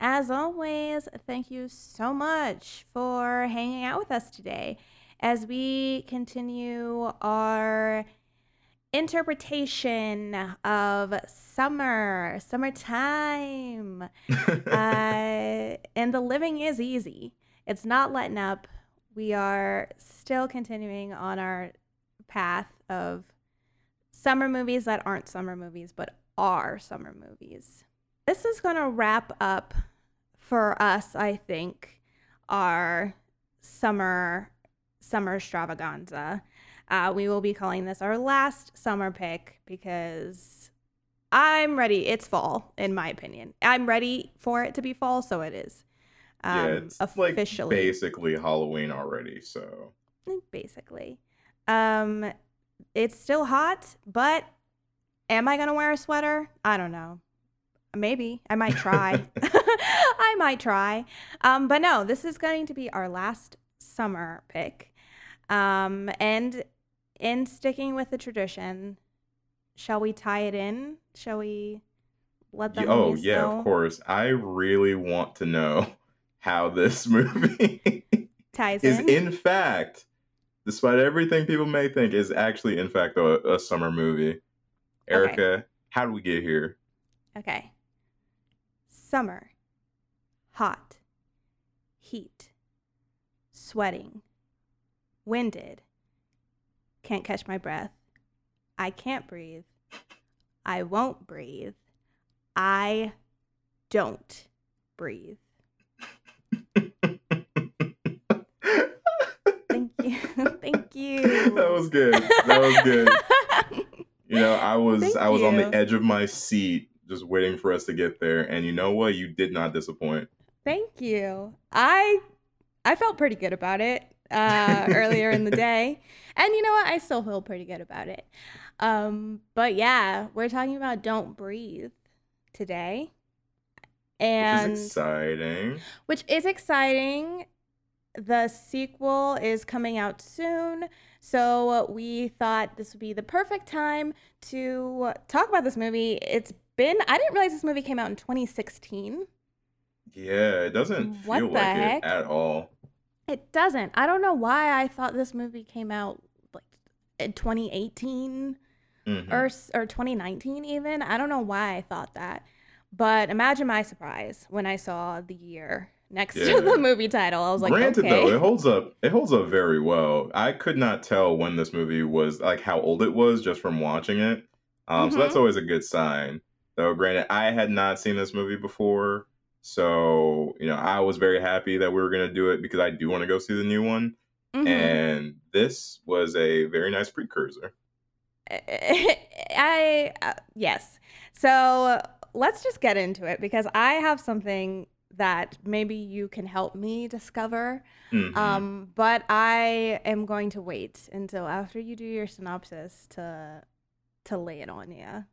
as always, thank you so much for hanging out with us today as we continue our interpretation of summer, summertime. uh, and the living is easy, it's not letting up. We are still continuing on our path of summer movies that aren't summer movies, but are summer movies. This is going to wrap up for us, I think, our summer summer extravaganza. Uh, we will be calling this our last summer pick because I'm ready. It's fall, in my opinion. I'm ready for it to be fall, so it is. Um, yeah, it's officially like basically Halloween already. So basically, um, it's still hot, but am I gonna wear a sweater? I don't know. Maybe I might try. I might try. Um, but no, this is going to be our last summer pick. Um, and in sticking with the tradition, shall we tie it in? Shall we let them? Oh yeah, know? of course. I really want to know how this movie ties in. is in. in fact, despite everything people may think, is actually in fact a, a summer movie. Erica, okay. how do we get here? Okay summer, hot, heat, sweating, winded, can't catch my breath, I can't breathe, I won't breathe, I don't breathe. Thank you. Thank you. That was good. That was good. you know, I was Thank I was you. on the edge of my seat just waiting for us to get there. And you know what? You did not disappoint. Thank you. I I felt pretty good about it uh, earlier in the day, and you know what? I still feel pretty good about it. Um, but yeah, we're talking about "Don't Breathe" today, and which is exciting. Which is exciting. The sequel is coming out soon. So we thought this would be the perfect time to talk about this movie. It's been. I didn't realize this movie came out in 2016. Yeah, it doesn't what feel like heck? it at all. It doesn't. I don't know why I thought this movie came out like in 2018 mm-hmm. or or 2019 even. I don't know why I thought that. But imagine my surprise when I saw the year next yeah. to the movie title. I was like, granted okay. though, it holds up. It holds up very well. I could not tell when this movie was like how old it was just from watching it. Um, mm-hmm. so that's mm-hmm. always a good sign. So, granted, I had not seen this movie before, so you know I was very happy that we were going to do it because I do want to go see the new one, mm-hmm. and this was a very nice precursor. I uh, yes. So let's just get into it because I have something that maybe you can help me discover. Mm-hmm. Um, but I am going to wait until after you do your synopsis to to lay it on you.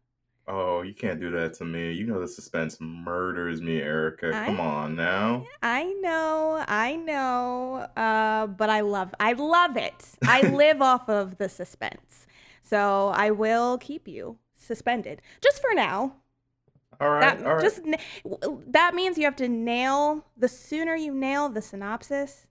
Oh, you can't do that to me. You know the suspense murders me, Erica. Come I, on now. I know, I know. Uh, but I love I love it. I live off of the suspense. So I will keep you suspended. Just for now. All right. That, all right. Just that means you have to nail the sooner you nail the synopsis,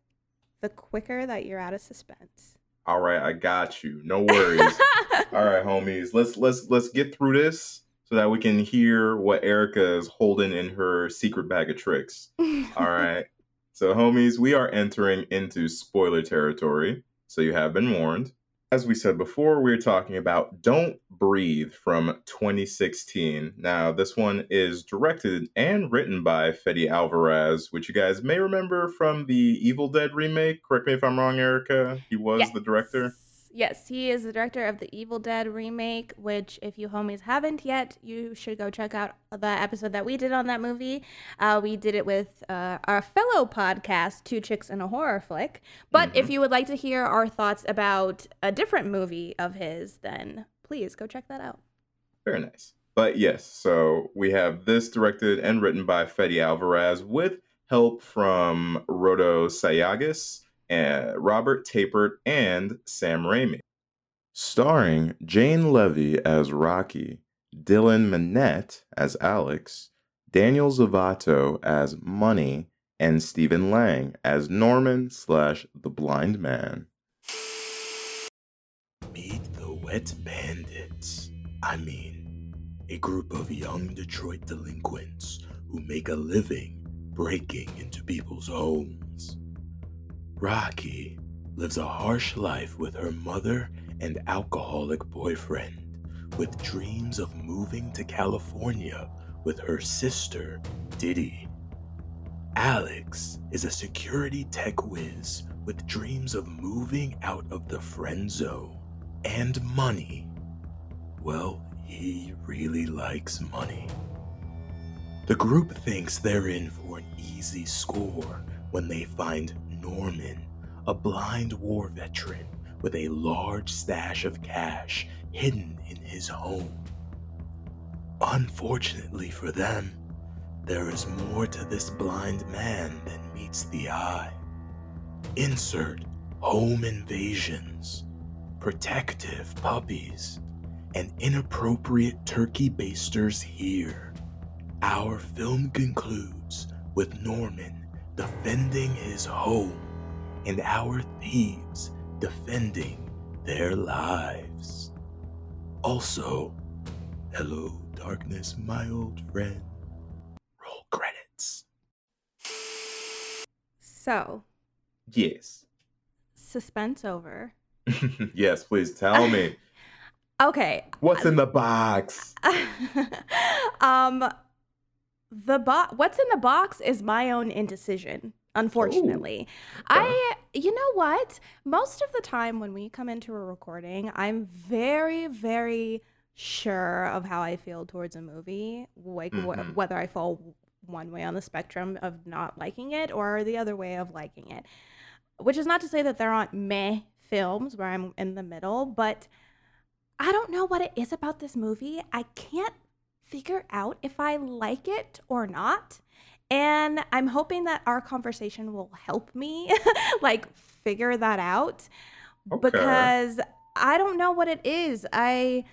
the quicker that you're out of suspense. All right, I got you. No worries. all right, homies. Let's let's let's get through this so that we can hear what Erica is holding in her secret bag of tricks. All right. So, homies, we are entering into spoiler territory. So, you have been warned. As we said before, we're talking about Don't Breathe from 2016. Now, this one is directed and written by Fede Alvarez, which you guys may remember from the Evil Dead remake. Correct me if I'm wrong, Erica. He was yes. the director. Yes, he is the director of the Evil Dead remake, which, if you homies haven't yet, you should go check out the episode that we did on that movie. Uh, we did it with uh, our fellow podcast, Two Chicks and a Horror Flick. But Mm-hmm. if you would like to hear our thoughts about a different movie of his, then please go check that out. Very nice. But yes, so we have this directed and written by Fede Alvarez with help from Rodo Sayagues, and Robert Tapert, and Sam Raimi. Starring Jane Levy as Rocky, Dylan Minnette as Alex, Daniel Zovatto as Money, and Stephen Lang as Norman slash the Blind Man. Meet the Wet Bandits. I mean, a group of young Detroit delinquents who make a living breaking into people's homes. Rocky lives a harsh life with her mother and alcoholic boyfriend, with dreams of moving to California with her sister, Diddy. Alex is a security tech whiz with dreams of moving out of the friend zone and money. Well, he really likes money. The group thinks they're in for an easy score when they find Norman, a blind war veteran with a large stash of cash hidden in his home. Unfortunately for them, there is more to this blind man than meets the eye. Insert home invasions, protective puppies, and inappropriate turkey basters here. Our film concludes with Norman defending his home and our thieves defending their lives. Also, hello, darkness, my old friend. Roll credits. So, Yes. suspense over. yes, please tell me. Okay, What's in the box? um the box what's in the box is my own indecision unfortunately. I you know what? Most of the time when we come into a recording i'm very very sure of how i feel towards a movie like wh- Mhm. whether i fall one way on the spectrum of not liking it or the other way of liking it. Which is not to say that there aren't meh films where i'm in the middle but I don't know what it is about this movie. I can't figure out if I like it or not. And I'm hoping that our conversation will help me like figure that out Okay. because I don't know what it is. I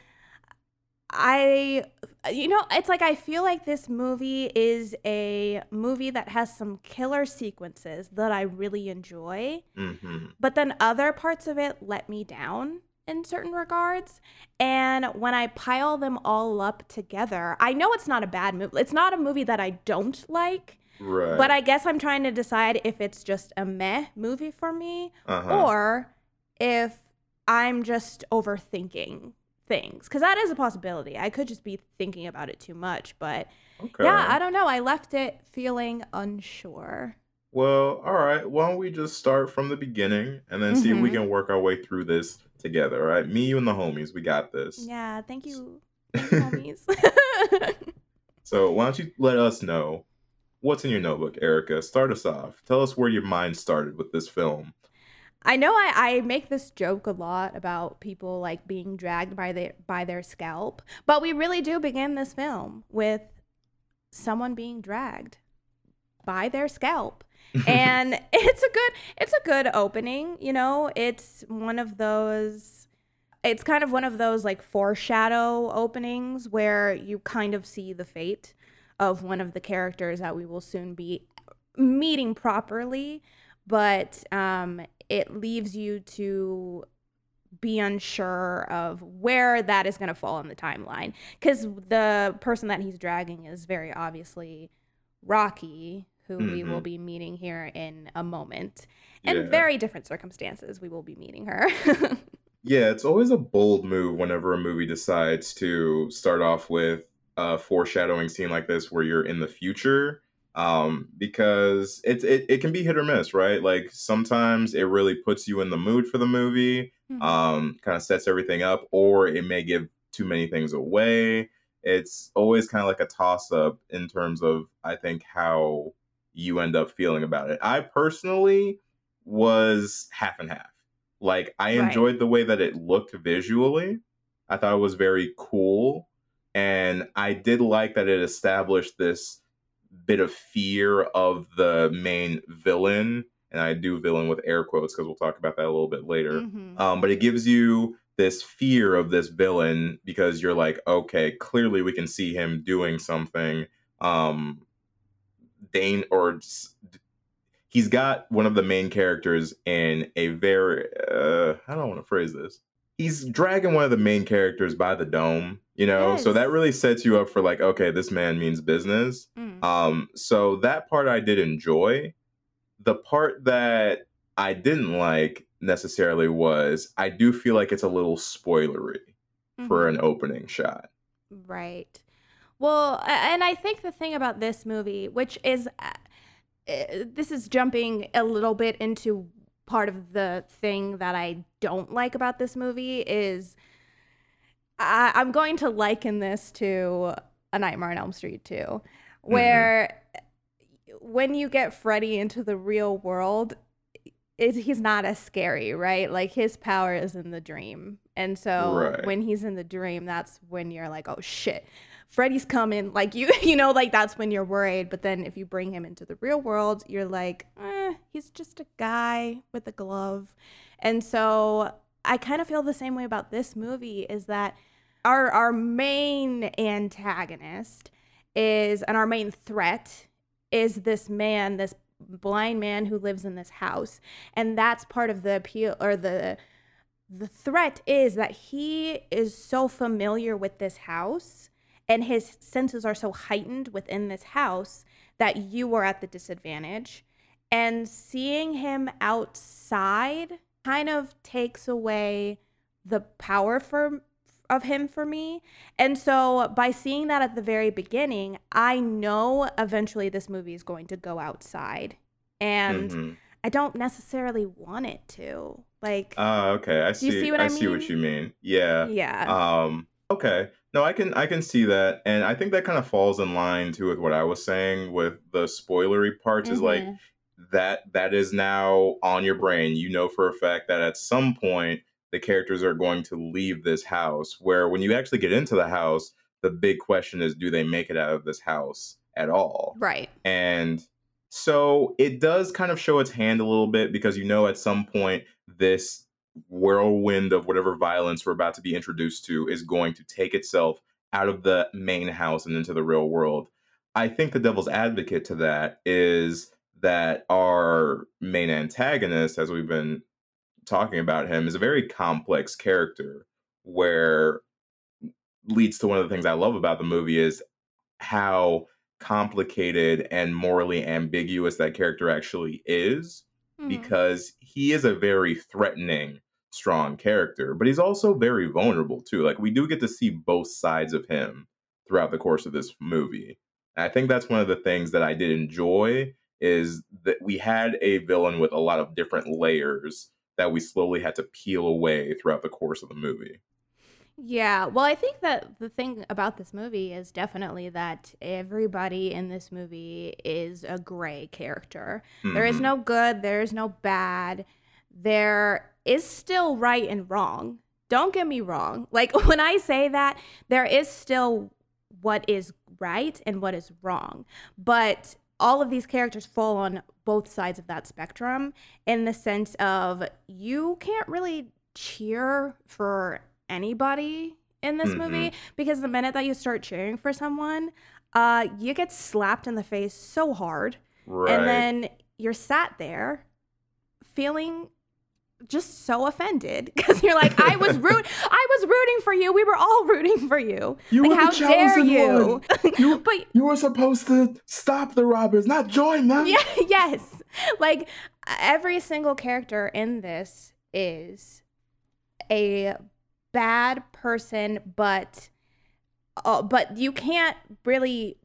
I you know, it's like I feel like this movie is a movie that has some killer sequences that I really enjoy hmm but then other parts of it let me down in certain regards. And when I pile them all up together, I know it's not a bad movie. It's not a movie that I don't like, Right. but I guess I'm trying to decide if it's just a meh movie for me uh-huh. or if I'm just overthinking things. Because that is a possibility. I could just be thinking about it too much. But okay. yeah, I don't know. I left it feeling unsure. Well, all right. Why don't we just start from the beginning and then see if we Mhm. can work our way through this together, all right? Me, you, and the homies, we got this. Yeah, thank you, homies. So why don't you let us know what's in your notebook, Erica? Start us off. Tell us where your mind started with this film. I know I, I make this joke a lot about people like being dragged by their by their scalp, but we really do begin this film with someone being dragged by their scalp. And it's a good it's a good opening, you know. It's one of those it's kind of one of those like foreshadow openings where you kind of see the fate of one of the characters that we will soon be meeting properly, but um it leaves you to be unsure of where that is going to fall in the timeline. Because the person that he's dragging is very obviously Rocky, who we will Mhm. be meeting here in a moment. In Yeah. very different circumstances, we will be meeting her. Yeah, it's always a bold move whenever a movie decides to start off with a foreshadowing scene like this where you're in the future um, because it, it it can be hit or miss, right? Like sometimes it really puts you in the mood for the movie, Mhm. um, kind of sets everything up, or it may give too many things away. It's always kind of like a toss up in terms of I think how you end up feeling about it. I personally was half and half. Like I Right. enjoyed the way that it looked visually. I thought it was very cool. And I did like that it established this bit of fear of the main villain. And I do villain with air quotes because we'll talk about that a little bit later. Mhm. Um, but it gives you this fear of this villain because you're like, okay, clearly we can see him doing something. Um, Dane or he's got one of the main characters in a very uh, I don't want to phrase this. He's dragging one of the main characters by the dome, you know. So that really sets you up for like, okay, this man means business. Mm. Um, so that part I did enjoy. The part that I didn't like necessarily was I do feel like it's a little spoilery for Mhm. an opening shot. Right. Well, and I think the thing about this movie, which is, uh, uh, this is jumping a little bit into part of the thing that I don't like about this movie, is I, I'm going to liken this to A Nightmare on Elm Street 2, where when you get Freddy into the real world, is he's not as scary, right? Like his power is in the dream. And so Right. when he's in the dream, that's when you're like, oh shit, Freddy's coming. Like you, you know, like that's when you're worried. But then if you bring him into the real world, you're like, eh, he's just a guy with a glove. And so I kind of feel the same way about this movie is that our our main antagonist is and our main threat is this man, this blind man who lives in this house. And that's part of the appeal or the the threat is that he is so familiar with this house and his senses are so heightened within this house that you are at the disadvantage. And seeing him outside kind of takes away the power for of him for me. And so by seeing that at the very beginning, I know eventually this movie is going to go outside. And Mhm. I don't necessarily want it to. Like Ah, okay. I you see. see what I, I see what you mean. Yeah. yeah. Um. Okay. No, I can I can see that, and I think that kind of falls in line too with what I was saying with the spoilery parts. Is like Mhm. that that is now on your brain. You know for a fact that at some point the characters are going to leave this house. Where when you actually get into the house, the big question is, do they make it out of this house at all? right. And so it does kind of show its hand a little bit because you know at some point this whirlwind of whatever violence we're about to be introduced to is going to take itself out of the main house and into the real world. I think the devil's advocate to that is that our main antagonist, as we've been talking about him, is a very complex character where leads to one of the things I love about the movie is how complicated and morally ambiguous that character actually is Mhm. because he is a very threatening strong character but he's also very vulnerable too like we do get to see both sides of him throughout the course of this movie and i think that's one of the things that i did enjoy is that we had a villain with a lot of different layers that we slowly had to peel away throughout the course of the movie Yeah, well, I think that the thing about this movie is definitely that everybody in this movie is a gray character. There is Mhm. no good, there is no bad. There is still right and wrong. Don't get me wrong. Like when I say that, there is still what is right and what is wrong. But all of these characters fall on both sides of that spectrum in the sense of you can't really cheer for anybody in this Mhm. movie because the minute that you start cheering for someone, uh, you get slapped in the face so hard right and then you're sat there feeling just so offended because you're like i was root i was rooting for you we were all rooting for you You like were the how dare chosen you one. You- but You were supposed to stop the robbers, not join them. yeah yes like every single character in this is a bad person but uh, but you can't really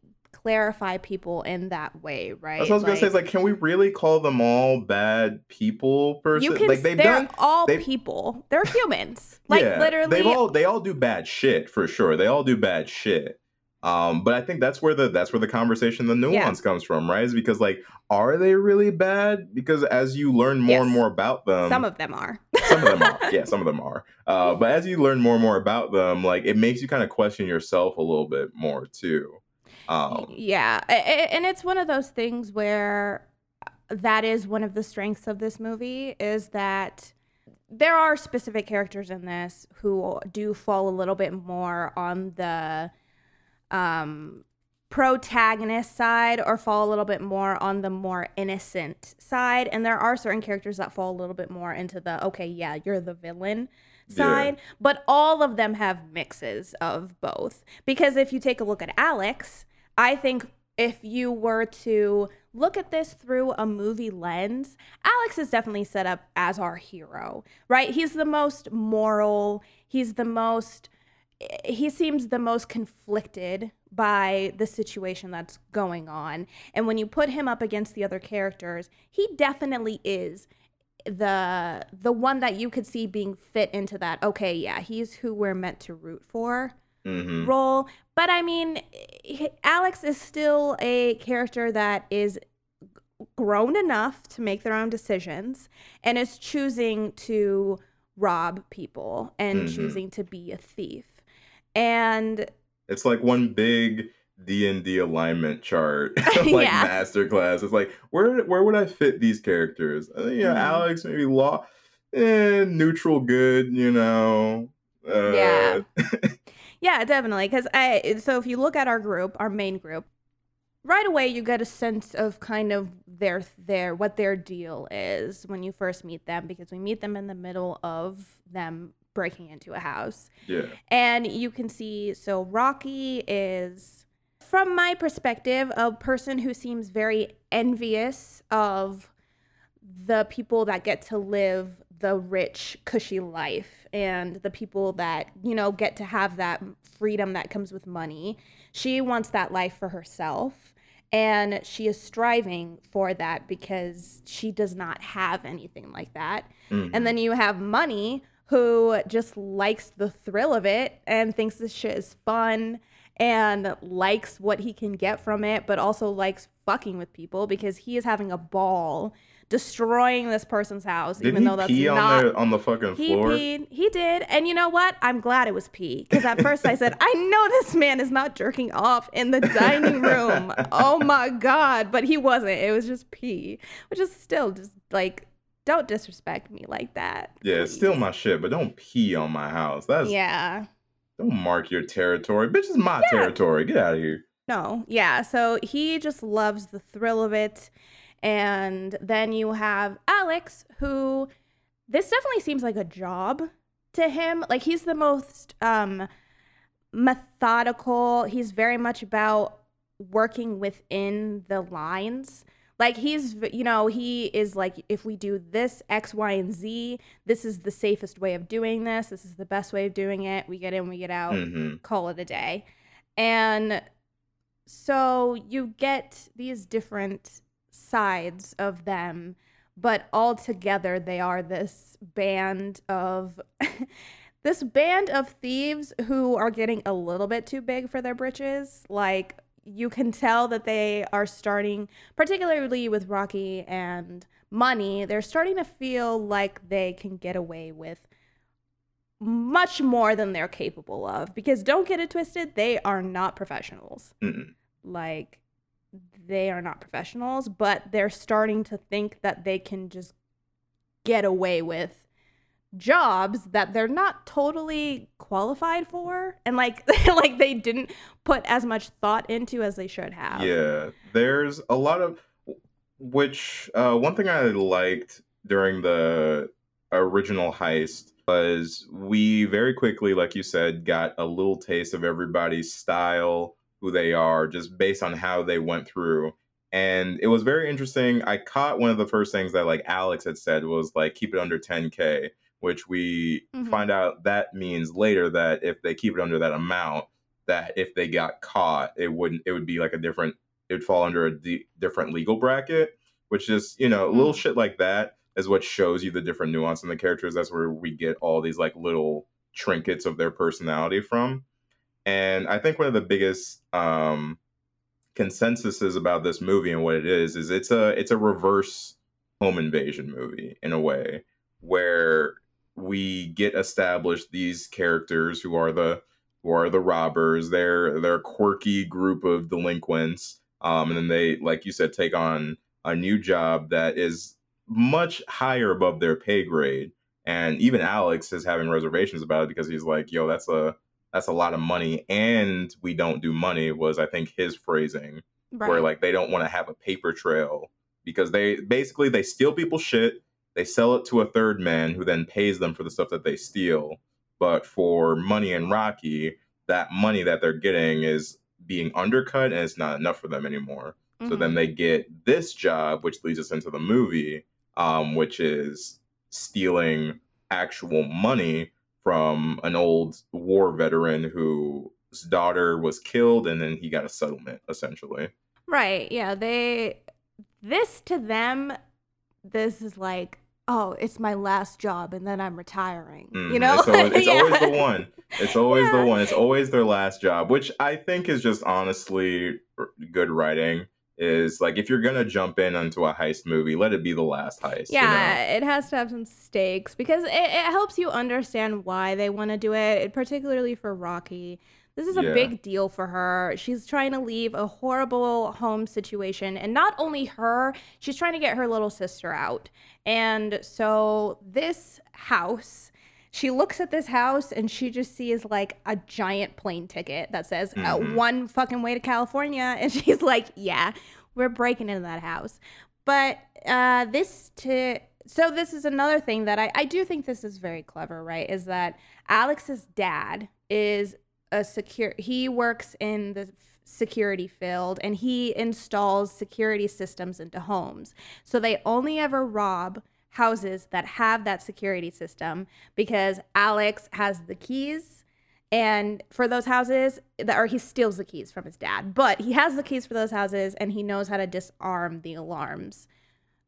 clarify people in that way, right? That's what I was gonna say. It's like, can we really call them all bad people? You can. like they've they're done. all they've- people. They're humans. Like yeah, literally. they've all they all do bad shit for sure. They all do bad shit. Um, but I think that's where the that's where the conversation, the nuance comes from, right? Is because like, are they really bad? Because as you learn more and more about them, some of them are. some of them are yeah some of them are uh, but as you learn more and more about them like it makes you kind of question yourself a little bit more too um, yeah, and it's one of those things where that is one of the strengths of this movie is that there are specific characters in this who do fall a little bit more on the um protagonist side or fall a little bit more on the more innocent side and there are certain characters that fall a little bit more into the okay yeah you're the villain Yeah. side but all of them have mixes of both because if you take a look at Alex I think if you were to look at this through a movie lens, Alex is definitely set up as our hero, right? He's the most moral, he's the most he seems the most conflicted by the situation that's going on. And when you put him up against the other characters, he definitely is the the one that you could see being fit into that. Okay, yeah, he's who we're meant to root for mhm. role. But I mean, Alex is still a character that is grown enough to make their own decisions and is choosing to rob people and Mhm. choosing to be a thief. And it's like one big d&d alignment chart like Yeah. masterclass it's like where where would i fit these characters uh, yeah Mhm. alex maybe law eh, neutral good you know uh, Yeah. yeah, definitely. Because I, so if you look at our group, our main group, right away you get a sense of kind of their their what their deal is when you first meet them because we meet them in the middle of them breaking into a house yeah and you can see so Rocky is from my perspective a person who seems very envious of the people that get to live the rich cushy life and the people that you know get to have that freedom that comes with money she wants that life for herself and she is striving for that because she does not have anything like that Mhm. and then you have money who just likes the thrill of it and thinks this shit is fun and likes what he can get from it, but also likes fucking with people because he is having a ball destroying this person's house, did even though that's pee not. on the on the fucking he floor peed. He did. And you know what? I'm glad it was pee. Because at first I said, I know this man is not jerking off in the dining room. oh my God. But he wasn't. It was just pee, which is still just like, don't disrespect me like that. yeah it's still my shit but don't pee on my house that's Yeah. don't mark your territory bitch it's my Yeah. territory get out of here No, yeah. So he just loves the thrill of it. And then you have Alex, who this definitely seems like a job to him. Like he's the most um methodical. He's very much about working within the lines. Like he's, you know, he is like, if we do this X, Y, and Z, this is the safest way of doing this. This is the best way of doing it. We get in, we get out hmm call it a day. And so you get these different sides of them, but all together they are this band of this band of thieves who are getting a little bit too big for their britches. Like you can tell that they are starting, particularly with Rocky and Money, they're starting to feel like they can get away with much more than they're capable of because don't get it twisted they are not professionals Mm-mm. like they are not professionals but they're starting to think that they can just get away with jobs that they're not totally qualified for and like like they didn't put as much thought into as they should have. Yeah, there's a lot of which uh, one thing I liked during the original heist was we very quickly, like you said, got a little taste of everybody's style, who they are, just based on how they went through. And it was very interesting. I caught one of the first things that like Alex had said was like keep it under 10k, which we Mhm. find out that means later that if they keep it under that amount, that if they got caught, it wouldn't. It would be like a different. It would fall under a d- different legal bracket, which is you know little Mm. shit like that is what shows you the different nuance in the characters. That's where we get all these like little trinkets of their personality from. And I think one of the biggest um, consensuses about this movie and what it is is it's a it's a reverse home invasion movie in a way where we get established these characters who are the who are the robbers. They're they're a quirky group of delinquents, um, and then they, like you said, take on a new job that is much higher above their pay grade. And even Alex is having reservations about it because he's like, "Yo, that's a that's a lot of money, and we don't do money." Was I think his phrasing Right. where like they don't want to have a paper trail because they basically they steal people's shit they sell it to a third man who then pays them for the stuff that they steal but for money and rocky that money that they're getting is being undercut and it's not enough for them anymore so Mhm. then they get this job which leads us into the movie um, which is stealing actual money from an old war veteran whose daughter was killed and then he got a settlement essentially Right. Yeah. They, this to them, this is like, oh, it's my last job and then I'm retiring. You Mhm. know? it's, always, it's always the one it's always Yeah. the one it's always their last job which i think is just honestly r- good writing is like if you're gonna jump in onto a heist movie let it be the last heist you know? Yeah, it has to have some stakes because it, it helps you understand why they want to do it, particularly for Rocky. This is a Yeah. big deal for her. She's trying to leave a horrible home situation. And not only her, she's trying to get her little sister out. And so this house, she looks at this house and she just sees like a giant plane ticket that says uh, Mhm. one fucking way to California. And she's like, yeah, we're breaking into that house. But uh, this to so this is another thing that I, I do think this is very clever, right? Is that Alex's dad is a secure he works in the security field and he installs security systems into homes. So they only ever rob houses that have that security system because Alex has the keys. And for those houses that or he steals the keys from his dad but he has the keys for those houses and he knows how to disarm the alarms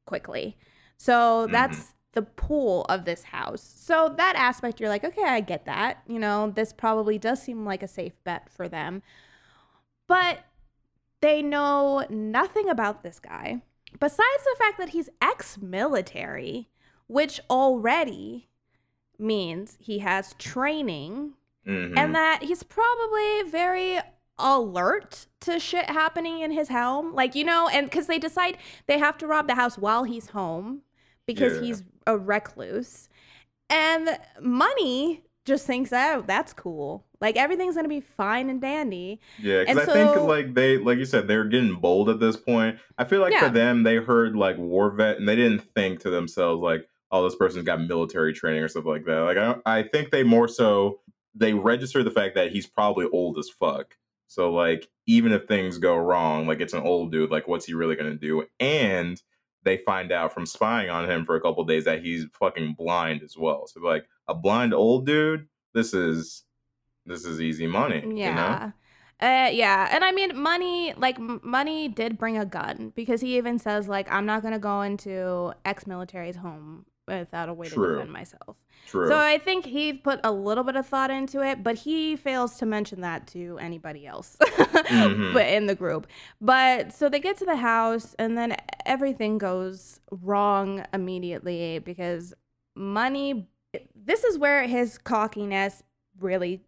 quickly. So mm-hmm. that's the pool of this house. So that aspect you're like okay i get that. You know this probably does seem like a safe bet for them. But they know nothing about this guy besides the fact that he's ex-military which already means he has training Mhm. and that he's probably very alert to shit happening in his home like you know and because they decide they have to rob the house while he's home because Yeah. he's a recluse and money just thinks oh that's cool like everything's gonna be fine and dandy Yeah, because I think like they, like you said, they're getting bold at this point. I feel like Yeah. for them, they heard like war vet, and they didn't think to themselves like, "Oh, this person's got military training or stuff like that." Like, I, don't, I think they more so they register the fact that he's probably old as fuck. So like, even if things go wrong, like it's an old dude, like what's he really gonna do? And they find out from spying on him for a couple days that he's fucking blind as well. So like, a blind old dude, this is this is easy money. You know? Yeah. Uh, yeah. And I mean, money, like, money did bring a gun because he even says, like, I'm not to go into ex military's home without a way True. to defend myself. True. So I think he put a little bit of thought into it, but he fails to mention that to anybody else Mhm. but in the group. But so they get to the house and then everything goes wrong immediately because money this is where his cockiness really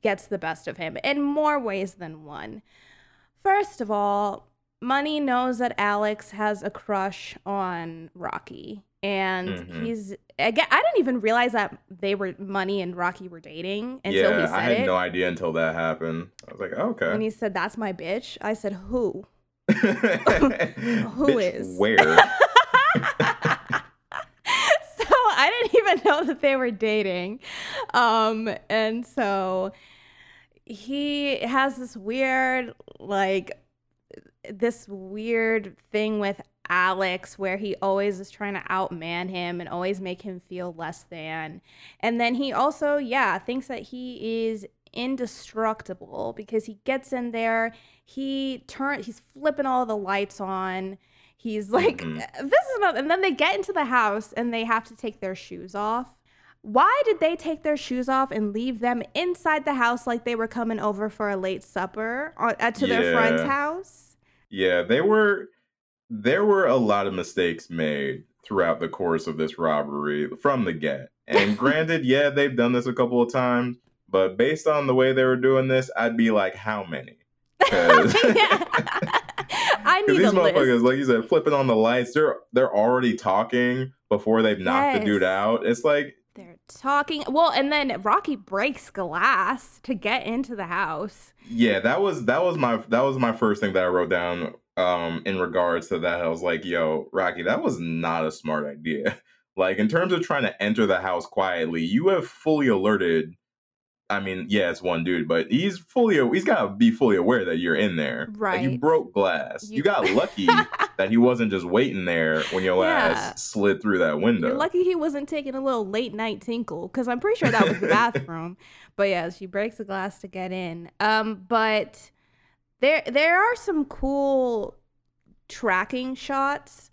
gets the best of him in more ways than one. First of all, Money knows that Alex has a crush on Rocky. And Mhm. he's again I didn't even realize that they were Money and Rocky were dating until yeah, he said I had it. no idea until that happened. I was like, oh, okay. And he said, That's my bitch. I said, Who? Who Who is? Where? so I didn't even know that they were dating. Um, and so he has this weird, like, this weird thing with Alex where he always is trying to outman him and always make him feel less than. And then he also, yeah, thinks that he is indestructible because he gets in there, he turn he's flipping all the lights on. He's like, Mhm. this is not, and then they get into the house and they have to take their shoes off. Why did they take their shoes off and leave them inside the house like they were coming over for a late supper uh, to their friend's house? Yeah, they were there were a lot of mistakes made throughout the course of this robbery from the get. And granted, yeah, they've done this a couple of times, but based on the way they were doing this, I'd be like, how many? I need these a motherfuckers, list. like you said, flipping on the lights, they're they're already talking before they've knocked the dude out. It's like They're talking. Well, and then Rocky breaks glass to get into the house. Yeah, that was that was my that was my first thing that I wrote down um in regards to that. I was like, yo, Rocky, that was not a smart idea. Like in terms of trying to enter the house quietly, you have fully alerted I mean, yeah, it's one dude, but he's fully he's got to be fully aware that you're in there. Like, you broke glass. You, You- got lucky that he wasn't just waiting there when your Yeah. ass slid through that window. You're lucky he wasn't taking a little late night tinkle because I'm pretty sure that was the bathroom. but yeah, she breaks the glass to get in. Um, but there there are some cool tracking shots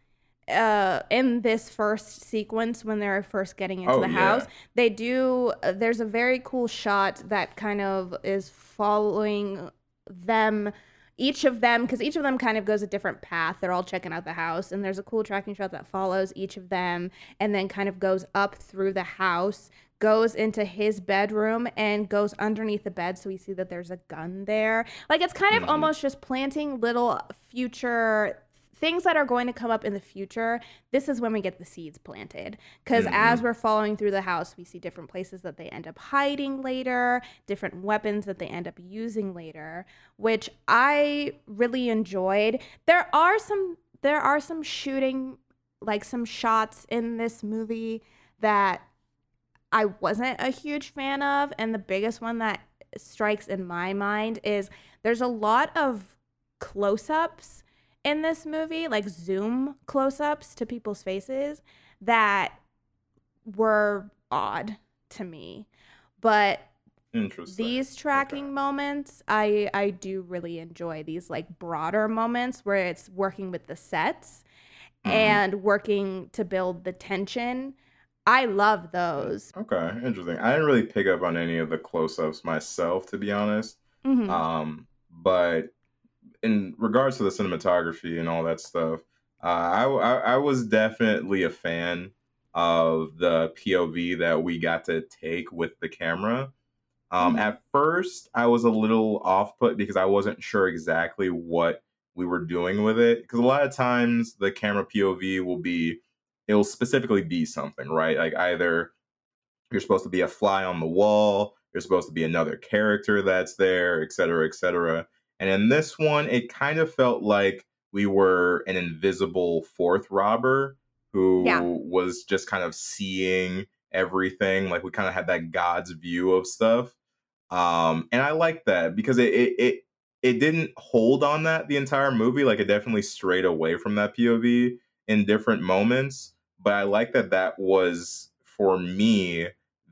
uh in this first sequence when they're first getting into Oh, the yeah. house they do uh, there's a very cool shot that kind of is following them each of them because each of them kind of goes a different path they're all checking out the house and there's a cool tracking shot that follows each of them and then kind of goes up through the house goes into his bedroom and goes underneath the bed so we see that there's a gun there. Like it's kind of Mhm. almost just planting little future things that are going to come up in the future. This is when we get the seeds planted. Because as we're following through the house we see different places that they end up hiding later different weapons that they end up using later which i really enjoyed. There are some there are some shooting like some shots in this movie that i wasn't a huge fan of and the biggest one that strikes in my mind is there's a lot of close-ups in this movie, like zoom close ups to people's faces that were odd to me. But Interesting. these tracking moments, I I do really enjoy these like broader moments where it's working with the sets Mhm. and working to build the tension. I love those. Okay, interesting. I didn't really pick up on any of the close-ups myself, to be honest. Mhm. Um, but in regards to the cinematography and all that stuff, uh, I, I I was definitely a fan of the POV that we got to take with the camera. Um, Mhm. At first, I was a little off put because I wasn't sure exactly what we were doing with it. Because a lot of times the camera POV will be, it'll specifically be something, right? Like either you're supposed to be a fly on the wall, you're supposed to be another character that's there, et cetera, et cetera. And in this one, it kind of felt like we were an invisible fourth robber who Yeah. was just kind of seeing everything. Like we kind of had that God's view of stuff. Um, and I like that because it, it it it didn't hold on that the entire movie. Like it definitely strayed away from that POV in different moments. But I like that that was for me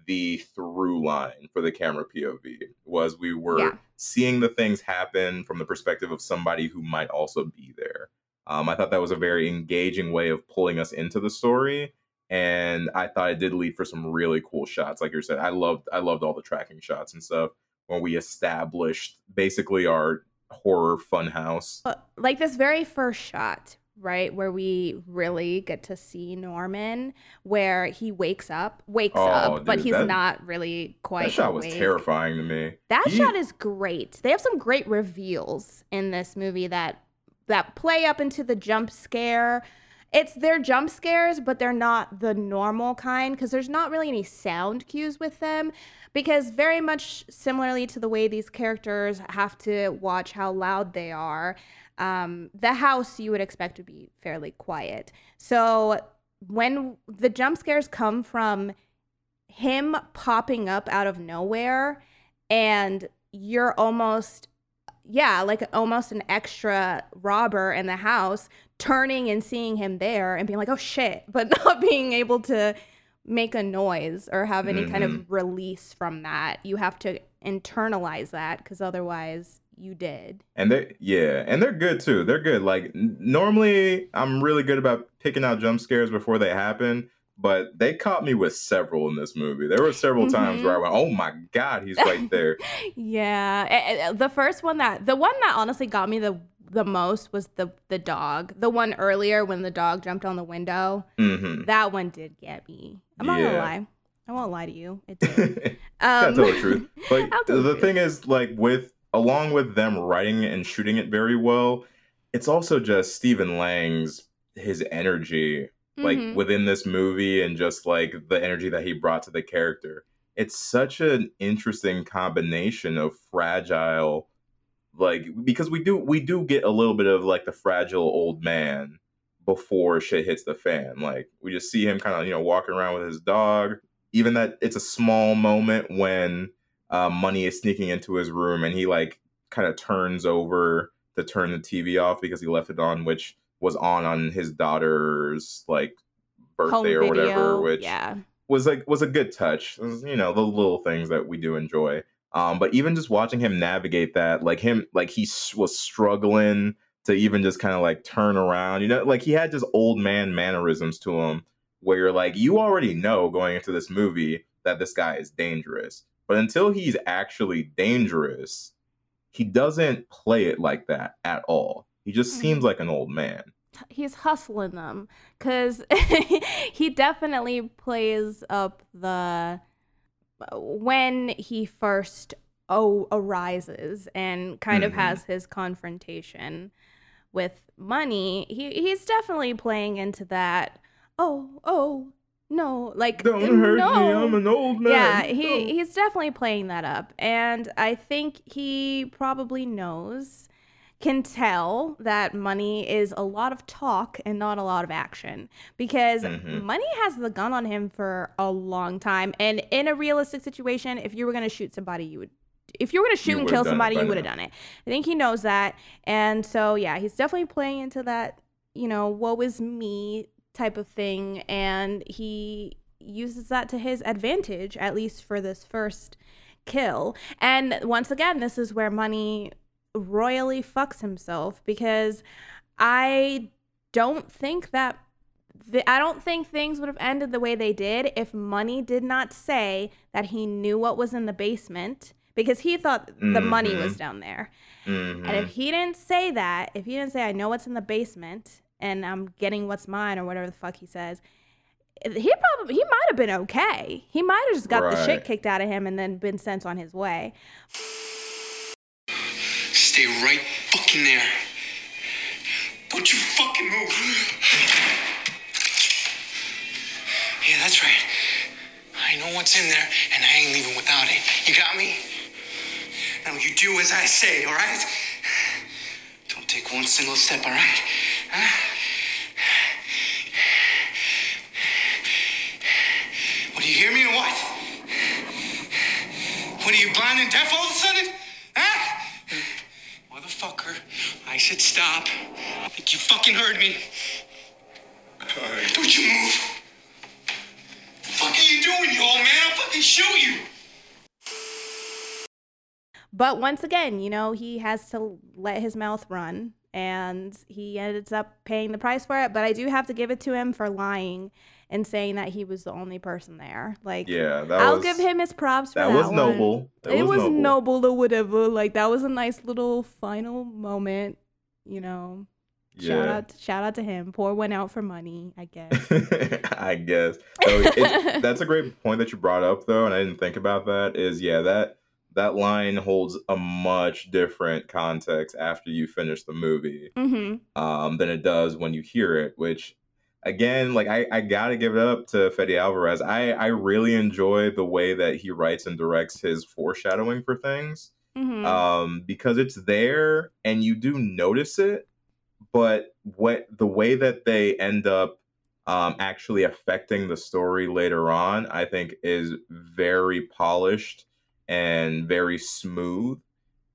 the through line for the camera POV was we were Yeah. seeing the things happen from the perspective of somebody who might also be there. Um, I thought that was a very engaging way of pulling us into the story, and I thought it did lead for some really cool shots. Like you said, I loved I loved all the tracking shots and stuff when we established basically our horror funhouse. Like this very first shot, right, where we really get to see Norman, where he wakes up, wakes Oh, up, but he's that- not really quite. That shot was terrifying to me. That He- shot is great. They have some great reveals in this movie that that play up into the jump scare. It's they're jump scares, but they're not the normal kind because there's not really any sound cues with them. Because very much similarly to the way these characters have to watch how loud they are, um, the house you would expect to be fairly quiet. So when the jump scares come from him popping up out of nowhere and you're almost yeah like almost an extra robber in the house turning and seeing him there and being like oh shit but not being able to make a noise or have any kind of release from that you have to internalize that because otherwise you did. And they yeah, and they're good too. They're good. Like n- normally I'm really good about picking out jump scares before they happen, but they caught me with several in this movie. There were several times where I went, "Oh my god, he's right there." Yeah, eh, eh, the first one that the one that honestly got me the the most was the the dog. The one earlier when the dog jumped on the window. hmm That one did get me. I'm not gonna lie. I won't lie to you. It did. Um, tell the truth. But tell the the truth. thing is, like with along with them writing and shooting it very well, it's also just Stephen Lang's his energy, like mhm. within this movie, and just like the energy that he brought to the character. It's such an interesting combination of fragile, like because we do we do get a little bit of like the fragile old man before shit hits the fan. Like we just see him kind of you know walking around with his dog. Even that it's a small moment when uh, Money is sneaking into his room and he like kind of turns over to turn the TV off because he left it on, which was on on his daughter's like birthday or whatever, which yeah. was like was a good touch. Was, you know, the little things that we do enjoy. Um, but even just watching him navigate that, like him, like he was struggling to even just kind of like turn around. You know, like he had just old man mannerisms to him, where you're like, you already know going into this movie that this guy is dangerous. But until he's actually dangerous, he doesn't play it like that at all. He just Mhm. seems like an old man. he's hustling them because he definitely plays up the when he first oh arises and kind of Mhm. has his confrontation with money he he's definitely playing into that oh oh no like Don't hurt no. me, I'm an old man. Yeah, he he's definitely playing that up, and I think he probably knows, can tell that money is a lot of talk and not a lot of action because Mhm. money has the gun on him for a long time, and in a realistic situation, if you were gonna shoot somebody, you would. If you were gonna shoot and kill somebody, you would have done it. I think he knows that, and so yeah, he's definitely playing into that. You know, woe is me type of thing, and he uses that to his advantage, at least for this first kill. And once again, this is where money royally fucks himself because I don't think that. th- I don't think things would have ended the way they did if Money did not say that he knew what was in the basement because he thought the money was Mhm. down there. Mhm. And if he didn't say that, if he didn't say, I know what's in the basement and I'm getting what's mine or whatever the fuck he says, eh, he probably, he might have been okay. He might have just got the shit kicked out of him and then been sent on his way. Stay right fucking there. Don't you fucking move. Yeah, that's right. I know what's in there, and I ain't leaving without it. You got me? Now you do as I say, all right? Don't take one single step, all right? Huh? What, do you hear me or what? What, are you blind and deaf all of a sudden? Huh? Motherfucker, I said stop. I think you fucking heard me. Don't you move. What The fuck are you doing, you old man? I'll fucking shoot you. But once again, you know, he has to let his mouth run and he ends up paying the price for it. But I do have to give it to him for lying and saying that he was the only person there. Like, yeah, that I'll was, give him his props for that that. was one. noble. That it was, noble. noble or whatever. Like that was a nice little final moment. You know, shout Yeah. out, shout out to him. Pour one out for money, I guess. I guess. So that's a great point that you brought up, though, and I didn't think about that. Is yeah, that that line holds a much different context after you finish the movie hmm um, than it does when you hear it. Which, again, like I, I gotta give it up to Fede Alvarez. I I really enjoy the way that he writes and directs his foreshadowing for things hmm um, because it's there and you do notice it, but what the way that they end up um, actually affecting the story later on, I think, is very polished and very smooth.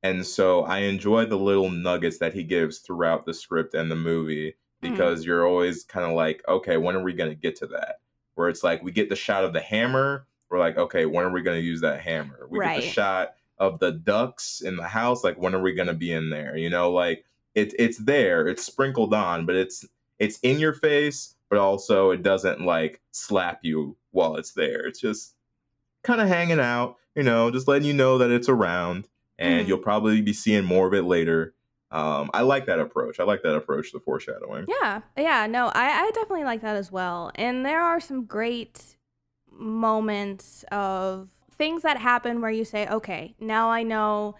And so I enjoy the little nuggets that he gives throughout the script and the movie because you're always kind of like, okay, when are we going to get to that? Where it's like we get the shot of the hammer, we're like, okay, when are we going to use that hammer? We get the shot of the ducks in the house. Like, when are we gonna be in there? You know, like it's it's there, it's sprinkled on, but it's it's in your face, but also it doesn't like slap you while it's there. It's just kind of hanging out, you know, just letting you know that it's around, and Mhm. you'll probably be seeing more of it later. Um, I like that approach. I like that approach to foreshadowing. Yeah, yeah, no, I, I definitely like that as well. And there are some great moments of things that happen where you say, okay, now I know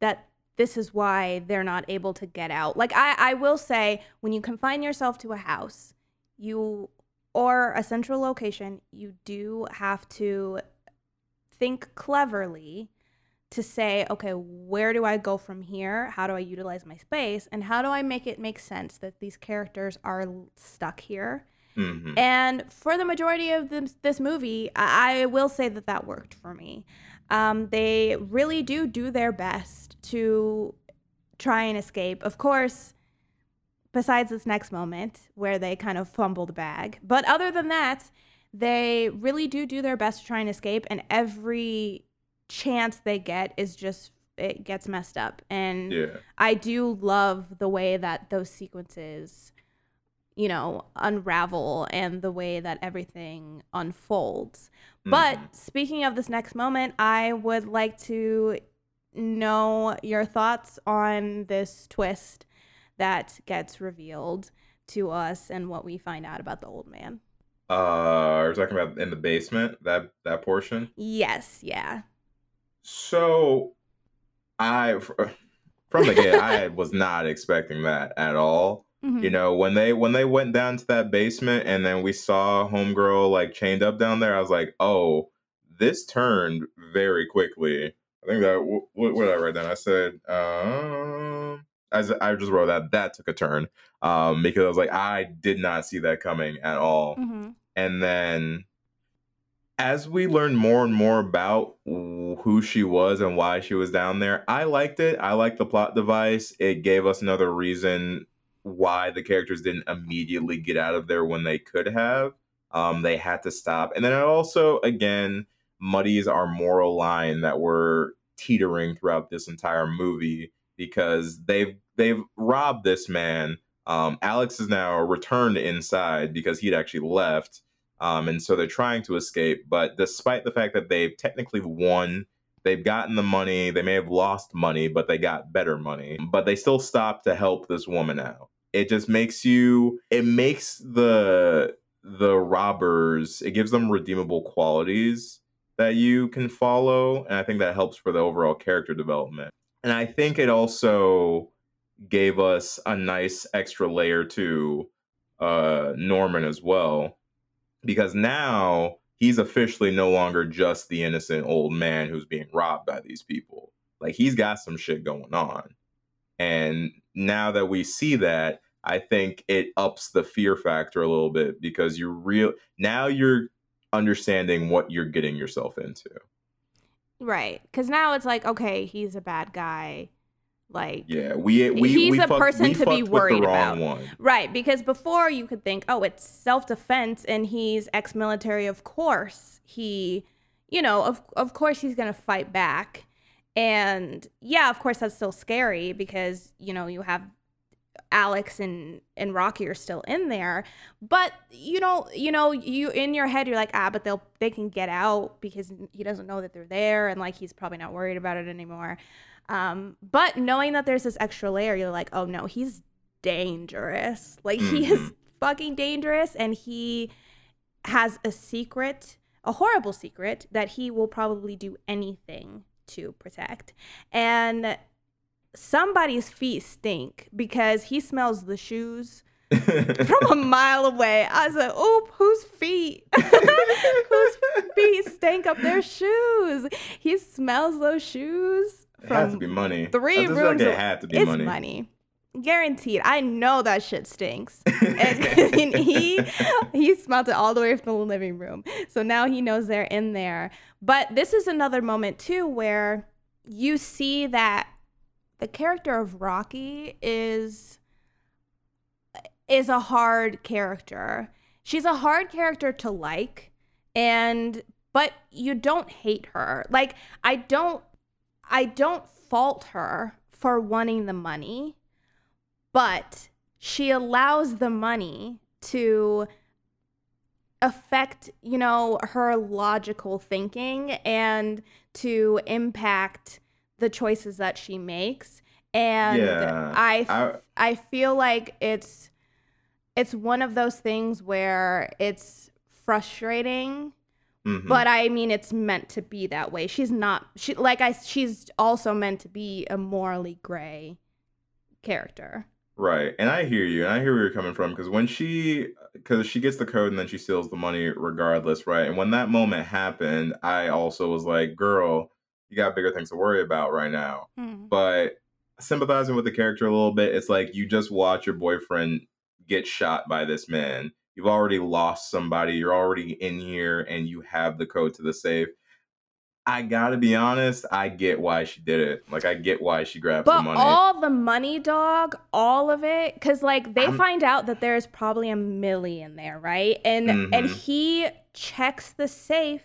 that this is why they're not able to get out. Like I, I will say, when you confine yourself to a house, you or a central location, you do have to think cleverly to say, okay, where do I go from here? How do I utilize my space? And how do I make it make sense that these characters are stuck here? hmm And for the majority of this, this movie, I, I will say that that worked for me. Um, they really do do their best to try and escape. Of course, besides this next moment where they kind of fumble the bag. But other than that, they really do do their best to try and escape. And every chance they get is just, it gets messed up. And Yeah. I do love the way that those sequences, you know, unravel and the way that everything unfolds. But Mhm. speaking of this next moment, I would like to know your thoughts on this twist that gets revealed to us and what we find out about the old man. Uh, we're talking about in the basement that that portion. Yes, yeah. So, I from the get, I was not expecting that at all. Mhm. You know, when they when they went down to that basement and then we saw homegirl like chained up down there, I was like, oh, this turned very quickly. I think that wh- what, what did I write down? I said, um, as I just wrote that that took a turn, um, because I was like, I did not see that coming at all. Mhm. And then as we learned more and more about who she was and why she was down there, I liked it. I liked the plot device. It gave us another reason why the characters didn't immediately get out of there when they could have. Um, they had to stop. And then it also, again, muddies our moral line that we're teetering throughout this entire movie because they've they've robbed this man. Um, Alex is now returned inside because he'd actually left. Um, and so they're trying to escape. But despite the fact that they've technically won, they've gotten the money. They may have lost money, but they got better money. But they still stop to help this woman out. It just makes you. It makes the the robbers. It gives them redeemable qualities that you can follow, and I think that helps for the overall character development. And I think it also gave us a nice extra layer to uh, Norman as well because now he's officially no longer just the innocent old man who's being robbed by these people. Like he's got some shit going on. And now that we see that, I think it ups the fear factor a little bit because you're real now you're understanding what you're getting yourself into. Right. Because now it's like, okay, he's a bad guy. Like, Yeah, we we He's we a fucked- person we to be worried the wrong about. one. Right, because before you could think, oh, it's self defense and he's ex military. Of course, he, you know, of, of course he's going to fight back. And yeah, of course, that's still scary because, you know, you have Alex and, and Rocky are still in there. But, you know, you know, you in your head, you're like, ah, but they'll, they can get out because he doesn't know that they're there and like he's probably not worried about it anymore. Um, but knowing that there's this extra layer, you're like, oh no, he's dangerous. Like he is Mhm. fucking dangerous and he has a secret, a horrible secret that he will probably do anything to protect. And somebody's feet stink because he smells the shoes from a mile away. I was like, oop, whose feet? whose feet stank up their shoes? He smells those shoes It had to be money. three rooms Like it had to be it's money. money. Guaranteed. I know that shit stinks. and, and he he smelled it all the way from the living room. So now he knows they're in there. But this is another moment too where you see that the character of Rocky is is a hard character. She's a hard character to like and but you don't hate her. Like I don't I don't fault her for wanting the money, but she allows the money to affect, you know, her logical thinking and to impact the choices that she makes. And Yeah, I, I- feel like it's it's one of those things where it's frustrating Mhm. but I mean, it's meant to be that way. She's not. She like I. She's also meant to be a morally gray character. Right. And I hear you. And I hear where you're coming from because when she because she gets the code and then she steals the money regardless, right? And when that moment happened, I also was like, girl, you got bigger things to worry about right now. But sympathizing with the character a little bit, it's like you just watch your boyfriend get shot by this man. You've already lost somebody. You're already in here and you have the code to the safe. I gotta be honest, I get why she did it. Like I get why she grabbed the But money. all the money, dog, all of it, because like they I'm- find out that there's probably a million there, right? And and Mhm. he checks the safe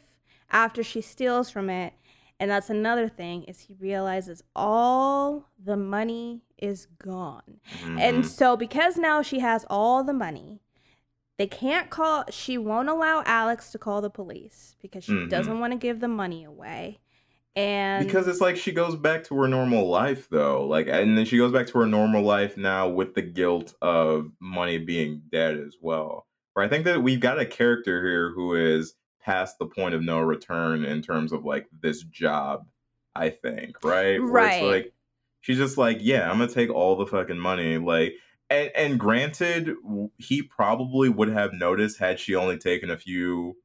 after she steals from it, and that's another thing is he realizes all the money is gone. And Mhm. so because now she has all the money, they can't call she won't allow Alex to call the police because she Mhm. doesn't want to give the money away. And because it's like she goes back to her normal life though like and then she goes back to her normal life now with the guilt of money being dead as well right i think that we've got a character here who is past the point of no return in terms of like this job i think right Right. it's like she's just like yeah i'm gonna take all the fucking money like and and granted he probably would have noticed had she only taken a few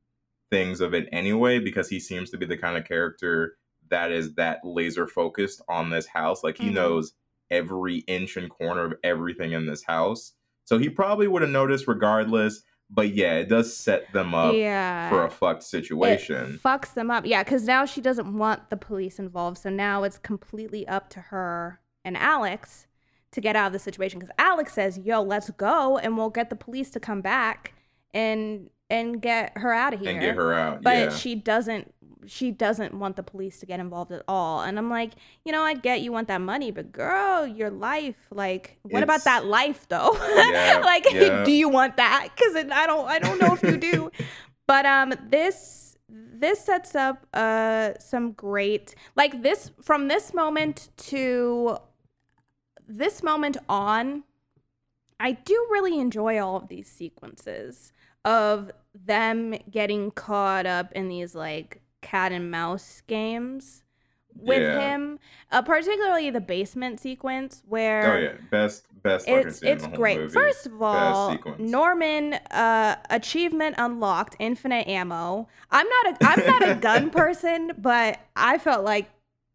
things of it anyway because he seems to be the kind of character that is that laser focused on this house. Like he Mhm. knows every inch and corner of everything in this house. So he probably would have noticed regardless. But yeah, it does set them up yeah. for a fucked it situation. fucks them up. Yeah, because now she doesn't want the police involved. So now it's completely up to her and Alex to get out of the situation. Because Alex says, "Yo, let's go, and we'll get the police to come back and and get her out of here." and get her out. but yeah. she doesn't. She doesn't want the police to get involved at all. And I'm like, you know, I get you want that money, but girl, your life. Like, what about that life though? Yeah, like, yeah. do you want that? Because I don't. I don't know if you do. But um, this this sets up uh some great like this from this moment to this moment on. I do really enjoy all of these sequences of them getting caught up in these like cat and mouse games with Yeah. him. Uh, particularly the basement sequence where oh yeah, best best it's it's great. movie. First of all. Norman uh, achievement unlocked, infinite ammo. I'm not a I'm not a gun person, but I felt like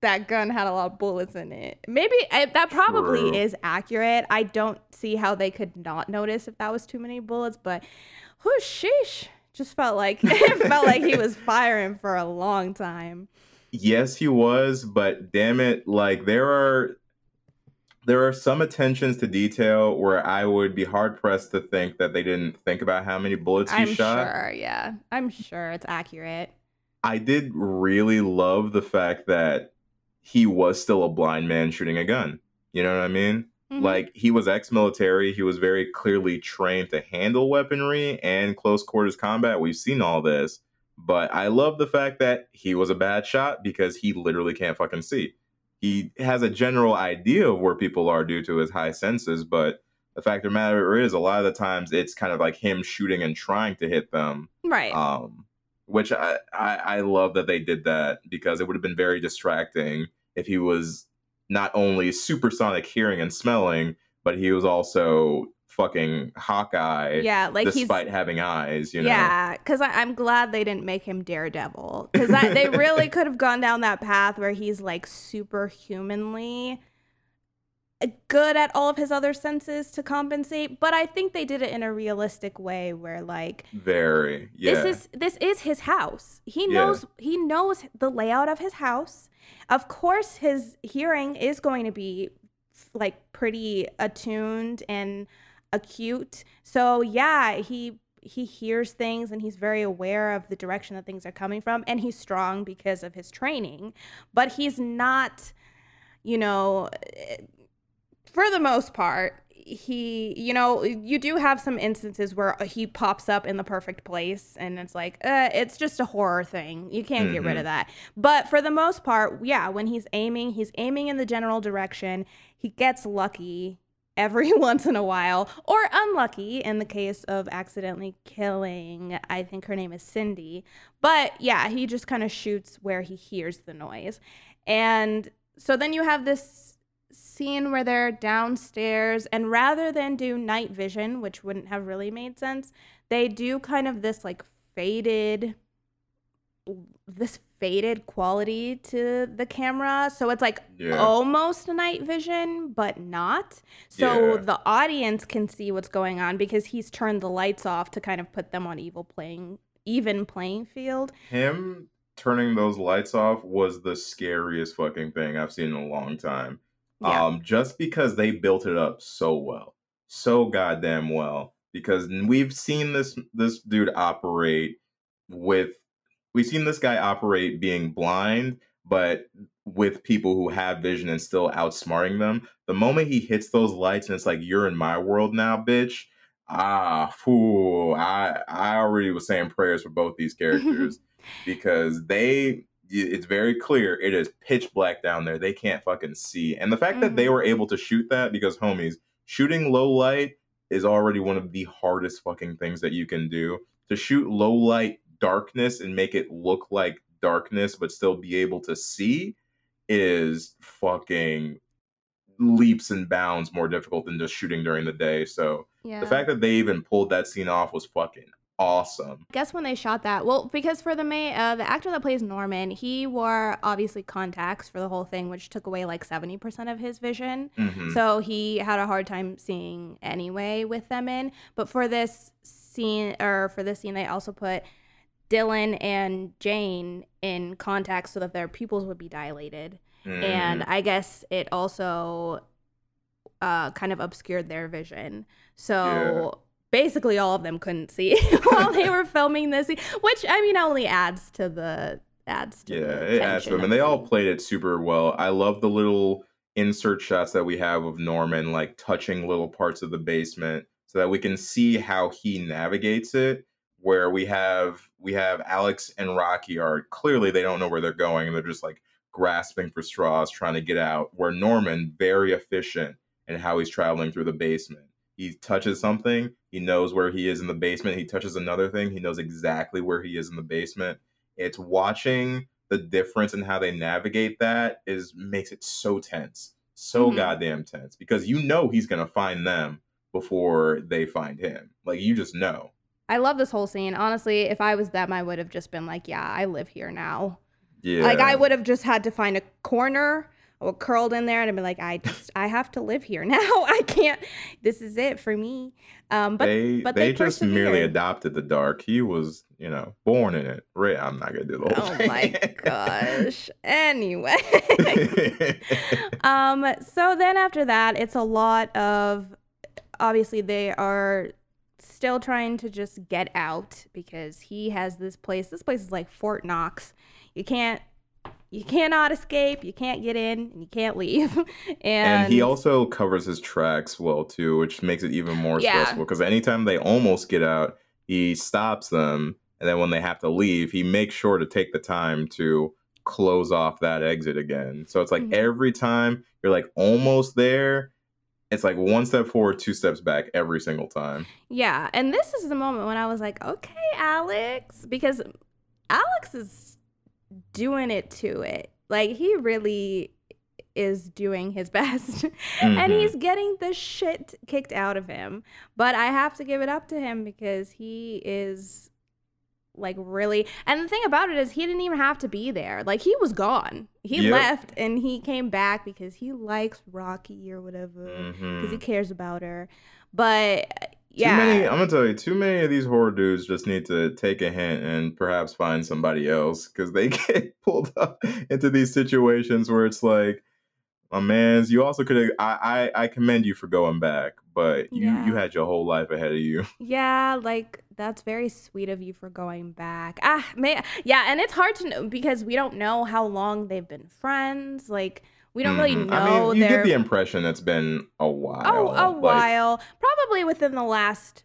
that gun had a lot of bullets in it. Maybe I, that probably True. is accurate. I don't see how they could not notice if that was too many bullets, but whoosh, sheesh, just felt like it felt like he was firing for a long time. Yes, he was, but damn it, like there are there are some attentions to detail where I would be hard pressed to think that they didn't think about how many bullets he I'm shot. sure, yeah, I'm sure it's accurate. I did really love the fact that he was still a blind man shooting a gun. You know what I mean? Mhm. Like he was ex-military, he was very clearly trained to handle weaponry and close quarters combat. We've seen all this, but I love the fact that he was a bad shot because he literally can't fucking see. He has a general idea of where people are due to his high senses, but the fact of the matter is, a lot of the times it's kind of like him shooting and trying to hit them right. um, which I, I I love that they did that because it would have been very distracting if he was not only supersonic hearing and smelling, but he was also fucking Hawkeye, yeah, like he's despite having eyes. You know, Yeah, because I'm glad they didn't make him Daredevil. Because they really could have gone down that path where he's like superhumanly good at all of his other senses to compensate. But I think they did it in a realistic way where like very yeah. this is this is his house. He Yeah. knows he knows the layout of his house. Of course, his hearing is going to be like pretty attuned and acute. So yeah, he he hears things and he's very aware of the direction that things are coming from and he's strong because of his training but he's not you know for the most part he you know you do have some instances where he pops up in the perfect place and it's like uh, it's just a horror thing. You can't get rid of that. But for the most part yeah when he's aiming he's aiming in the general direction. He gets lucky every once in a while or unlucky in the case of accidentally killing i think her name is cindy. But yeah he just kind of shoots where he hears the noise. And so then you have this scene where they're downstairs and rather than do night vision which wouldn't have really made sense they do kind of this like faded this faded quality to the camera so it's like Yeah. almost night vision but not so Yeah. the audience can see what's going on because he's turned the lights off to kind of put them on evil playing even playing field Him turning those lights off was the scariest fucking thing I've seen in a long time. Yeah Um, just because they built it up so well, so goddamn well. Because we've seen this this dude operate with, we've seen this guy operate being blind, but with people who have vision and still outsmarting them. The moment he hits those lights and it's like you're in my world now, bitch. Ah, fool! I I already was saying prayers for both these characters because they it's very clear it is pitch black down there. They can't fucking see. And the fact that they Mhm. were able to shoot that because homies shooting low light is already one of the hardest fucking things that you can do. To shoot low light darkness and make it look like darkness but still be able to see is fucking leaps and bounds more difficult than just shooting during the day. So yeah. the fact that they even pulled that scene off was fucking awesome I guess when they shot that well because for the may uh, the actor that plays norman he wore obviously contacts for the whole thing which took away like 70% of his vision Mhm. so he had a hard time seeing anyway with them in but for this scene or for this scene they also put dylan and jane in contacts so that their pupils would be dilated and Mhm. I guess it also uh, kind of obscured their vision. So basically, all of them couldn't see while they were filming this, which I mean only adds to the adds to Yeah, the it adds to them, and they all played it super well. I love the little insert shots that we have of Norman like touching little parts of the basement, so that we can see how he navigates it. Where we have we have Alex and Rocky are clearly they don't know where they're going, and they're just like grasping for straws, trying to get out. Where Norman very efficient in how he's traveling through the basement. He touches something, he knows where he is in the basement. He touches another thing, he knows exactly where he is in the basement it's watching the difference in how they navigate that is makes it so tense so Mhm. goddamn tense because you know he's gonna find them before they find him like you just know I love this whole scene. Honestly, if I was them, I would have just been like, "Yeah, I live here now." yeah Like I would have just had to find a corner or curled in there and I'd be like, "I just I have to live here now. I can't. This is it for me." Um, but they but they, they just merely adopted the dark he was you know born in it right i'm not gonna do the whole oh thing my gosh. Anyway. um so then after that it's a lot of obviously they are still trying to just get out because he has this place this place is like fort knox you can't you cannot escape you can't get in and you can't leave and, and he also covers his tracks well too, which makes it even more Yeah. stressful. Because anytime they almost get out, he stops them, and then when they have to leave, he makes sure to take the time to close off that exit again. So it's like Mhm. every time you're like almost there, it's like one step forward, two steps back every single time. yeah and this is the moment when i was like okay alex because alex is doing it to it like he really is doing his best and Mhm. he's getting the shit kicked out of him but i have to give it up to him because he is like really and the thing about it is he didn't even have to be there like he was gone he Yep. left and he came back because he likes rocky or whatever because he Mhm. cares about her but yeah Too many, I'm gonna tell you, too many of these horror dudes just need to take a hint and perhaps find somebody else because they get pulled up into these situations where it's like, my man's. You also could have. I, I I commend you for going back, but you you had your whole life ahead of you. Yeah, like that's very sweet of you for going back. Ah, may, yeah, and it's hard to know because we don't know how long they've been friends. Like we don't really Mhm. know. I mean, you their, get the impression it's been a while. oh, a like- while, probably within the last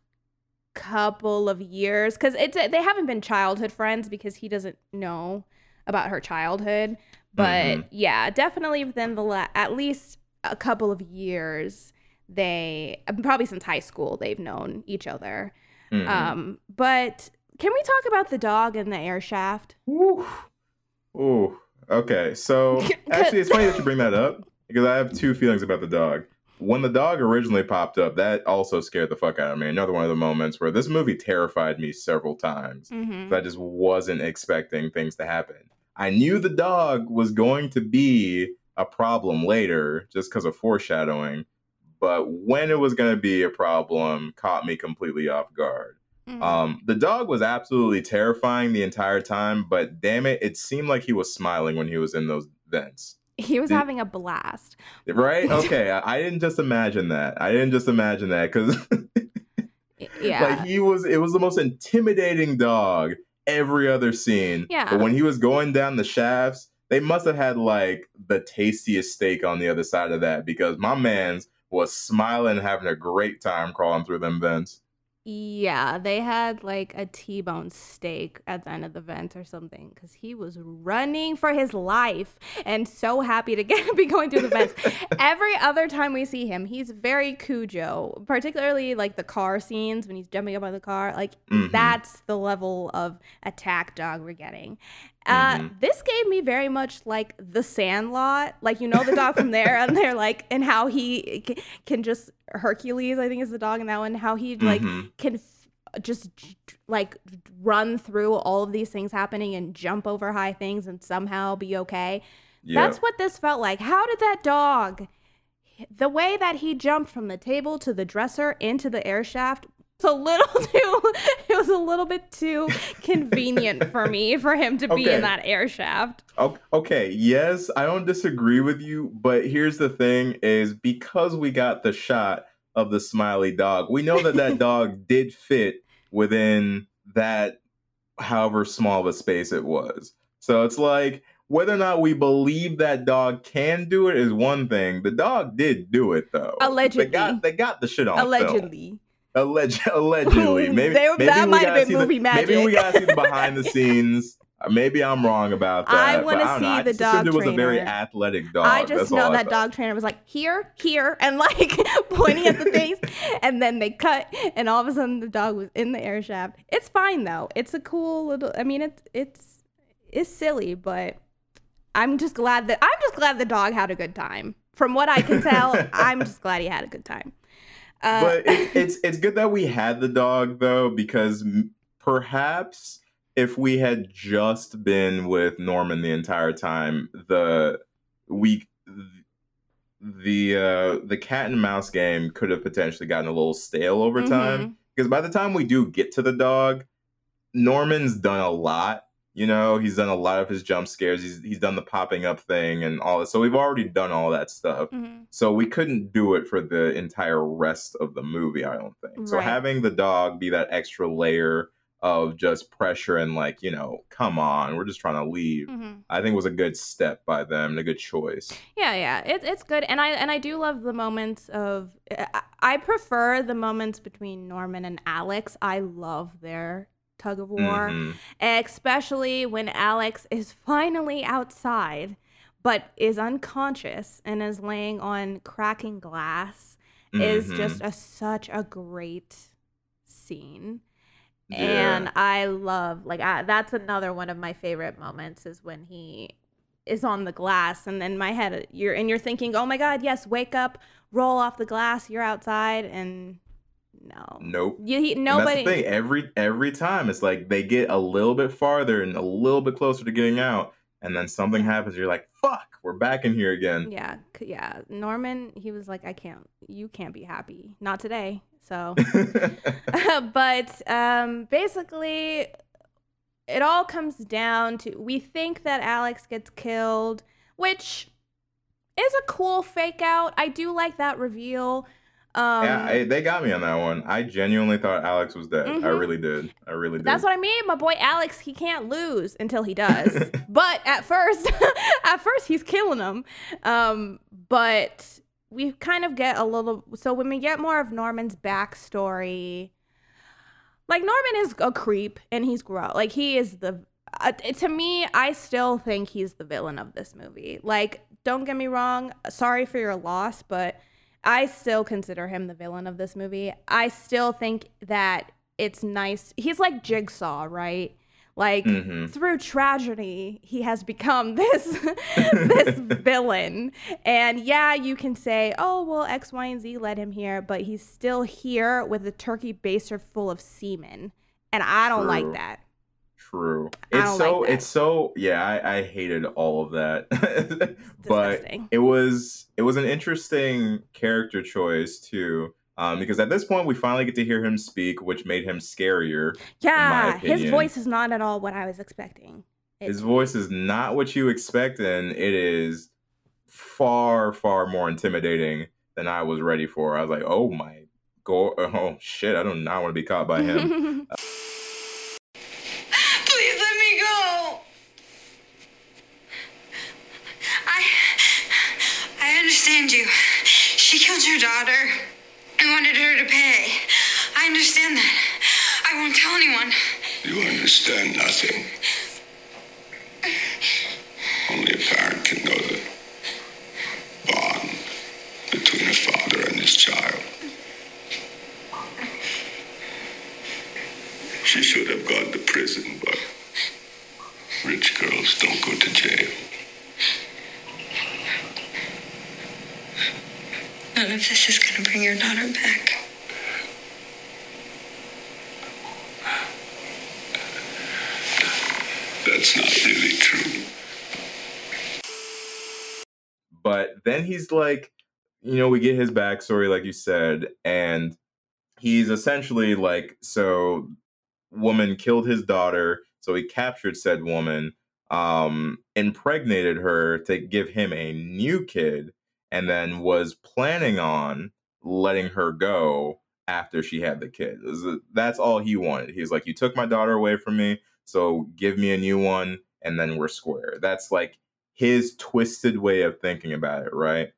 couple of years, because it's they haven't been childhood friends because he doesn't know about her childhood. But Mhm. yeah, definitely within the la- at least a couple of years, they probably since high school they've known each other. Mhm. Um, but can we talk about the dog in the air shaft? Woo. Ooh. Okay. So actually, it's funny that you bring that up because I have two feelings about the dog. When the dog originally popped up, that also scared the fuck out of me. Another one of the moments where this movie terrified me several times. Mm-hmm. I just wasn't expecting things to happen. I knew the dog was going to be a problem later just because of foreshadowing, but when it was going to be a problem caught me completely off guard. Mm-hmm. Um, the dog was absolutely terrifying the entire time, but damn it, it seemed like he was smiling when he was in those vents. he was did- having a blast. Right? Okay, I, I didn't just imagine that. I didn't just imagine that because Yeah. like he was, it was the most intimidating dog every other scene. Yeah. But when he was going down the shafts, they must have had like the tastiest steak on the other side of that because my man's was smiling, having a great time crawling through them vents. Yeah, they had like a T-bone steak at the end of the vent or something because he was running for his life and so happy to get be going through the vents. Every other time we see him, he's very Cujo, particularly like the car scenes when he's jumping up on the car. Like Mhm. that's the level of attack dog we're getting. Uh, Mhm. This gave me very much like the Sandlot, like you know the dog from there, and they're like, and how he c- can just Hercules, I think is the dog in that one, how he like Mhm. can f- just j- like run through all of these things happening and jump over high things and somehow be okay. Yeah. That's what this felt like. How did that dog, the way that he jumped from the table to the dresser into the air shaft, was a little too. It was a little bit too convenient for me for him to be Okay. in that air shaft. Okay, yes, I don't disagree with you, but here's the thing is because we got the shot of the smiley dog, we know that that dog did fit within that however small of a space it was. So it's like whether or not we believe that dog can do it is one thing. The dog did do it though. Allegedly. They got they got the shit on film. Allegedly. Alleg- allegedly. Maybe, They- maybe that might have been movie the- movie Maybe we gotta see the behind the scenes. Uh, Maybe I'm wrong about that. I don't know. see I the dog it was a very athletic dog. I just That's know that dog trainer was like here, here, and like pointing at the things, and then they cut, and all of a sudden the dog was in the air shaft. It's fine though. It's a cool little. I mean, it's it's it's silly, but I'm just glad that I'm just glad the dog had a good time. From what I can tell, I'm just glad he had a good time. Uh, But it, it's it's good that we had the dog though, because perhaps if we had just been with Norman the entire time, the we the uh the cat and mouse game could have potentially gotten a little stale over time. mhm. because by the time we do get to the dog, Norman's done a lot. You know, he's done a lot of his jump scares. He's he's done the popping up thing and all that. So we've already done all that stuff. Mhm. So we couldn't do it for the entire rest of the movie, I don't think. So having the dog be that extra layer of just pressure and like, you know, come on, we're just trying to leave. Mhm. I think was a good step by them and a good choice. Yeah, yeah, it's it's good, and I and I do love the moments of. I prefer the moments between Norman and Alex. I love their tug of war, Mhm. especially when Alex is finally outside, but is unconscious and is laying on cracking glass. Is Mhm. just a such a great scene. Yeah. And I love like I, that's another one of my favorite moments is when he is on the glass and then my head you're and you're thinking, "Oh my god, yes, wake up, roll off the glass, you're outside." And no. Nope. You, he, And nobody that's the thing. Every every time, it's like they get a little bit farther and a little bit closer to getting out, and then something happens. You're like, "Fuck, we're back in here again." Yeah, yeah. Norman, he was like, "I can't. You can't be happy. Not today." So but um, basically, it all comes down to we think that Alex gets killed, which is a cool fake out. I do like that reveal. Um, yeah, I, they got me on that one. I genuinely thought Alex was dead. I Mhm. really did. I really did. That's what I mean. My boy Alex, he can't lose until he does. but at first, at first he's killing them. Um, but we kind of get a little. So when we get more of Norman's backstory, like Norman is a creep and he's gross. Like he is the. Uh, to me, I still think he's the villain of this movie. Like, don't get me wrong. Sorry for your loss, but I still consider him the villain of this movie. I still think that it's nice. He's like Jigsaw, right? Like Mhm. through tragedy, he has become this this villain. And yeah, you can say, "Oh, well, X, Y, and Z led him here," but he's still here with a turkey baser full of semen, and I don't True. like that. True. It's so like it's so yeah, I, I hated all of that. but it was it was an interesting character choice too. Um, because at this point we finally get to hear him speak, which made him scarier. Yeah, his voice is not at all what I was expecting. His voice is not what you expect, and it is far, far more intimidating than I was ready for. I was like, oh my god, oh shit, I do not want to be caught by him. Please let me go. I I understand you. She killed your daughter and wanted her to pay. I understand that. I won't tell anyone. You understand nothing. Only a parent can know the bond between a father and his child. She should have gone to prison, but rich girls don't go to jail. None of this is gonna bring your daughter back. That's not really true. but then he's like, you know, we get his backstory, like you said, and he's essentially like, so woman killed his daughter, so he captured said woman, um, impregnated her to give him a new kid, and then was planning on letting her go after she had the kid. That's all he wanted. He's like, you took my daughter away from me, so give me a new one, and then we're square. That's like his twisted way of thinking about it, right?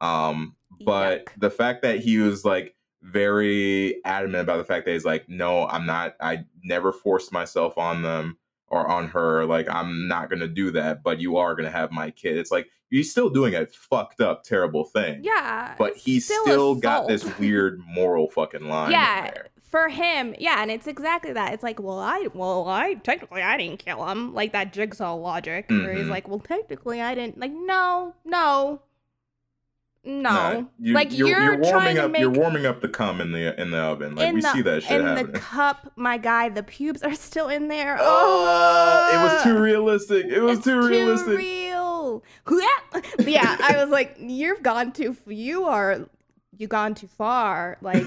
Um, but Yuck. the fact that he was like very adamant about the fact that he's like, no, I'm not, I never forced myself on them or on her. Like, I'm not gonna do that, but you are gonna have my kid. It's like he's still doing a fucked up, terrible thing. yeah, But he's still, got this weird moral fucking line. in yeah there. for him yeah and it's exactly that it's like well i well i technically i didn't kill him like that jigsaw logic where he's Mhm. like well technically i didn't like no no no you, like you're, you're, you're warming up. make You're warming up the cum in the in the oven. Like in we the, see that shit in happening. the cup my guy the pubes are still in there Oh, it was too realistic. It was It's too realistic. real. yeah, I was like, you've gone too. You are, you gone too far. Like,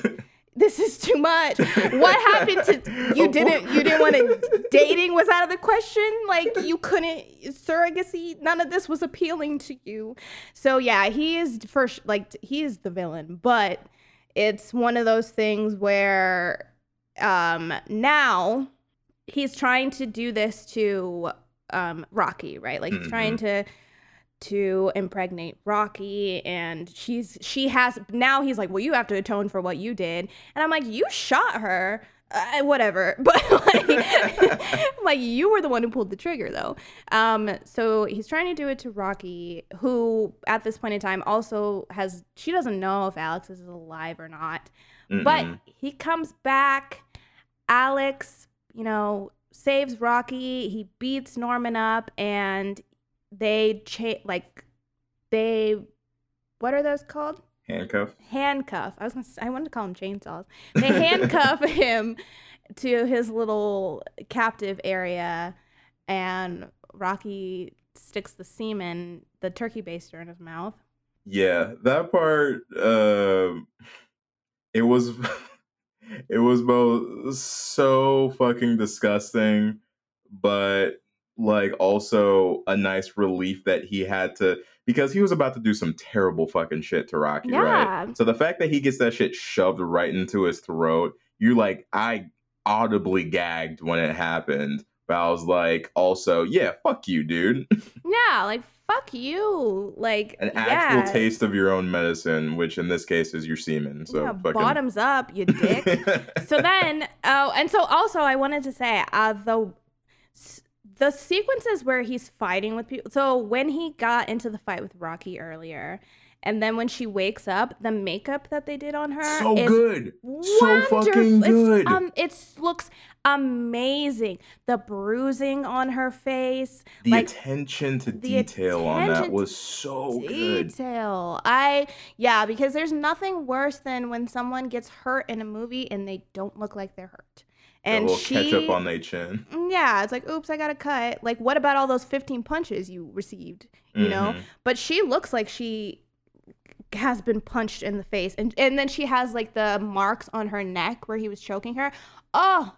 this is too much. What happened to you? Didn't you didn't want to dating was out of the question. Like, you couldn't surrogacy. None of this was appealing to you. So yeah, he is first. Like, he is the villain, but it's one of those things where, um, now he's trying to do this to um Rocky, right? Like he's trying to to impregnate Rocky and she's she has now he's like, "Well, you have to atone for what you did." And I'm like, "You shot her." Uh, whatever. But like like you were the one who pulled the trigger though. Um so he's trying to do it to Rocky who at this point in time also has she doesn't know if Alex is alive or not. But Mm-mm. he comes back. Alex, you know, saves Rocky. He beats Norman up, and they cha- like they what are those called? handcuff. Handcuff. I was gonna, I wanted to call them chainsaws. They handcuff him to his little captive area, and Rocky sticks the semen, the turkey baster, in his mouth. Yeah, that part. Um, it was. It was both so fucking disgusting, but like also a nice relief that he had to because he was about to do some terrible fucking shit to Rocky, Yeah. right? So the fact that he gets that shit shoved right into his throat, you like, I audibly gagged when it happened. But I was like, also, yeah, fuck you, dude. Yeah, like fuck you. Like An yeah. actual taste of your own medicine, which in this case is your semen. So yeah, fucking bottoms up, you dick. so then, oh, and so also I wanted to say, uh, the the sequences where he's fighting with people. So when he got into the fight with Rocky earlier, and then when she wakes up, the makeup that they did on her so good. So fucking good. It's, um, it looks amazing. The bruising on her face, the like attention to detail on that was so good. detail. I yeah, because there's nothing worse than when someone gets hurt in a movie and they don't look like they're hurt. A And little she, ketchup on their chin. Mm, yeah, it's like, oops, I got a cut. Like, what about all those 15 punches you received? You know? Mhm. But she looks like she has been punched in the face. And, and then she has like the marks on her neck where he was choking her. Oh,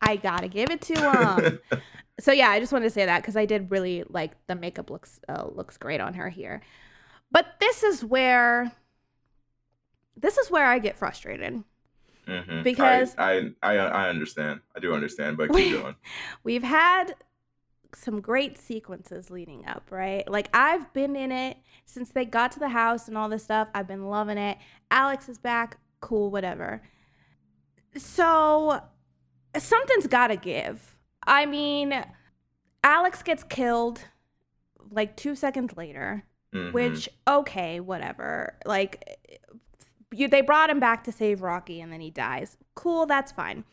I gotta give it to him. so yeah, I just wanted to say that because I did really like the makeup looks uh, looks great on her here. But this is where this is where I get frustrated. Mhm. Because- I, I I I understand. I do understand, but keep going. we've had some great sequences leading up, right? Like I've been in it since they got to the house and all this stuff. I've been loving it. Alex is back, cool, whatever. So something's got to give. I mean, Alex gets killed like 2 seconds later, Mhm. which okay, whatever. Like you they brought him back to save Rocky and then he dies. Cool, that's fine.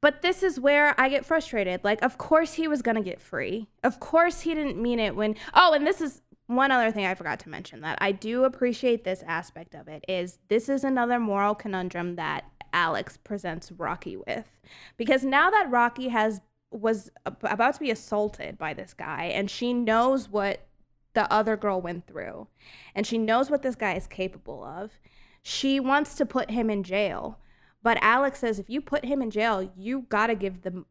But this is where I get frustrated. Like, of course he was gonna get free. Of course he didn't mean it when. Oh, and this is one other thing I forgot to mention that I do appreciate this aspect of it is this is another moral conundrum that Alex presents Rocky with, because now that Rocky has was about to be assaulted by this guy, and she knows what the other girl went through, and she knows what this guy is capable of. She wants to put him in jail. But Alex says if you put him in jail, you got to give them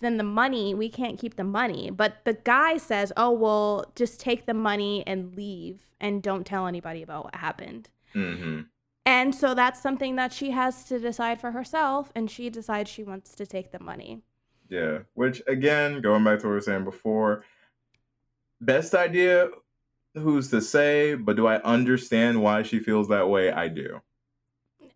then the money, we can't keep the money. But the guy says, "Oh, well, just take the money and leave and don't tell anybody about what happened." Mhm. And so that's something that she has to decide for herself and she decides she wants to take the money. Yeah. Which again, going back to what we were saying before, best idea, who's to say? But do I understand why she feels that way? I do.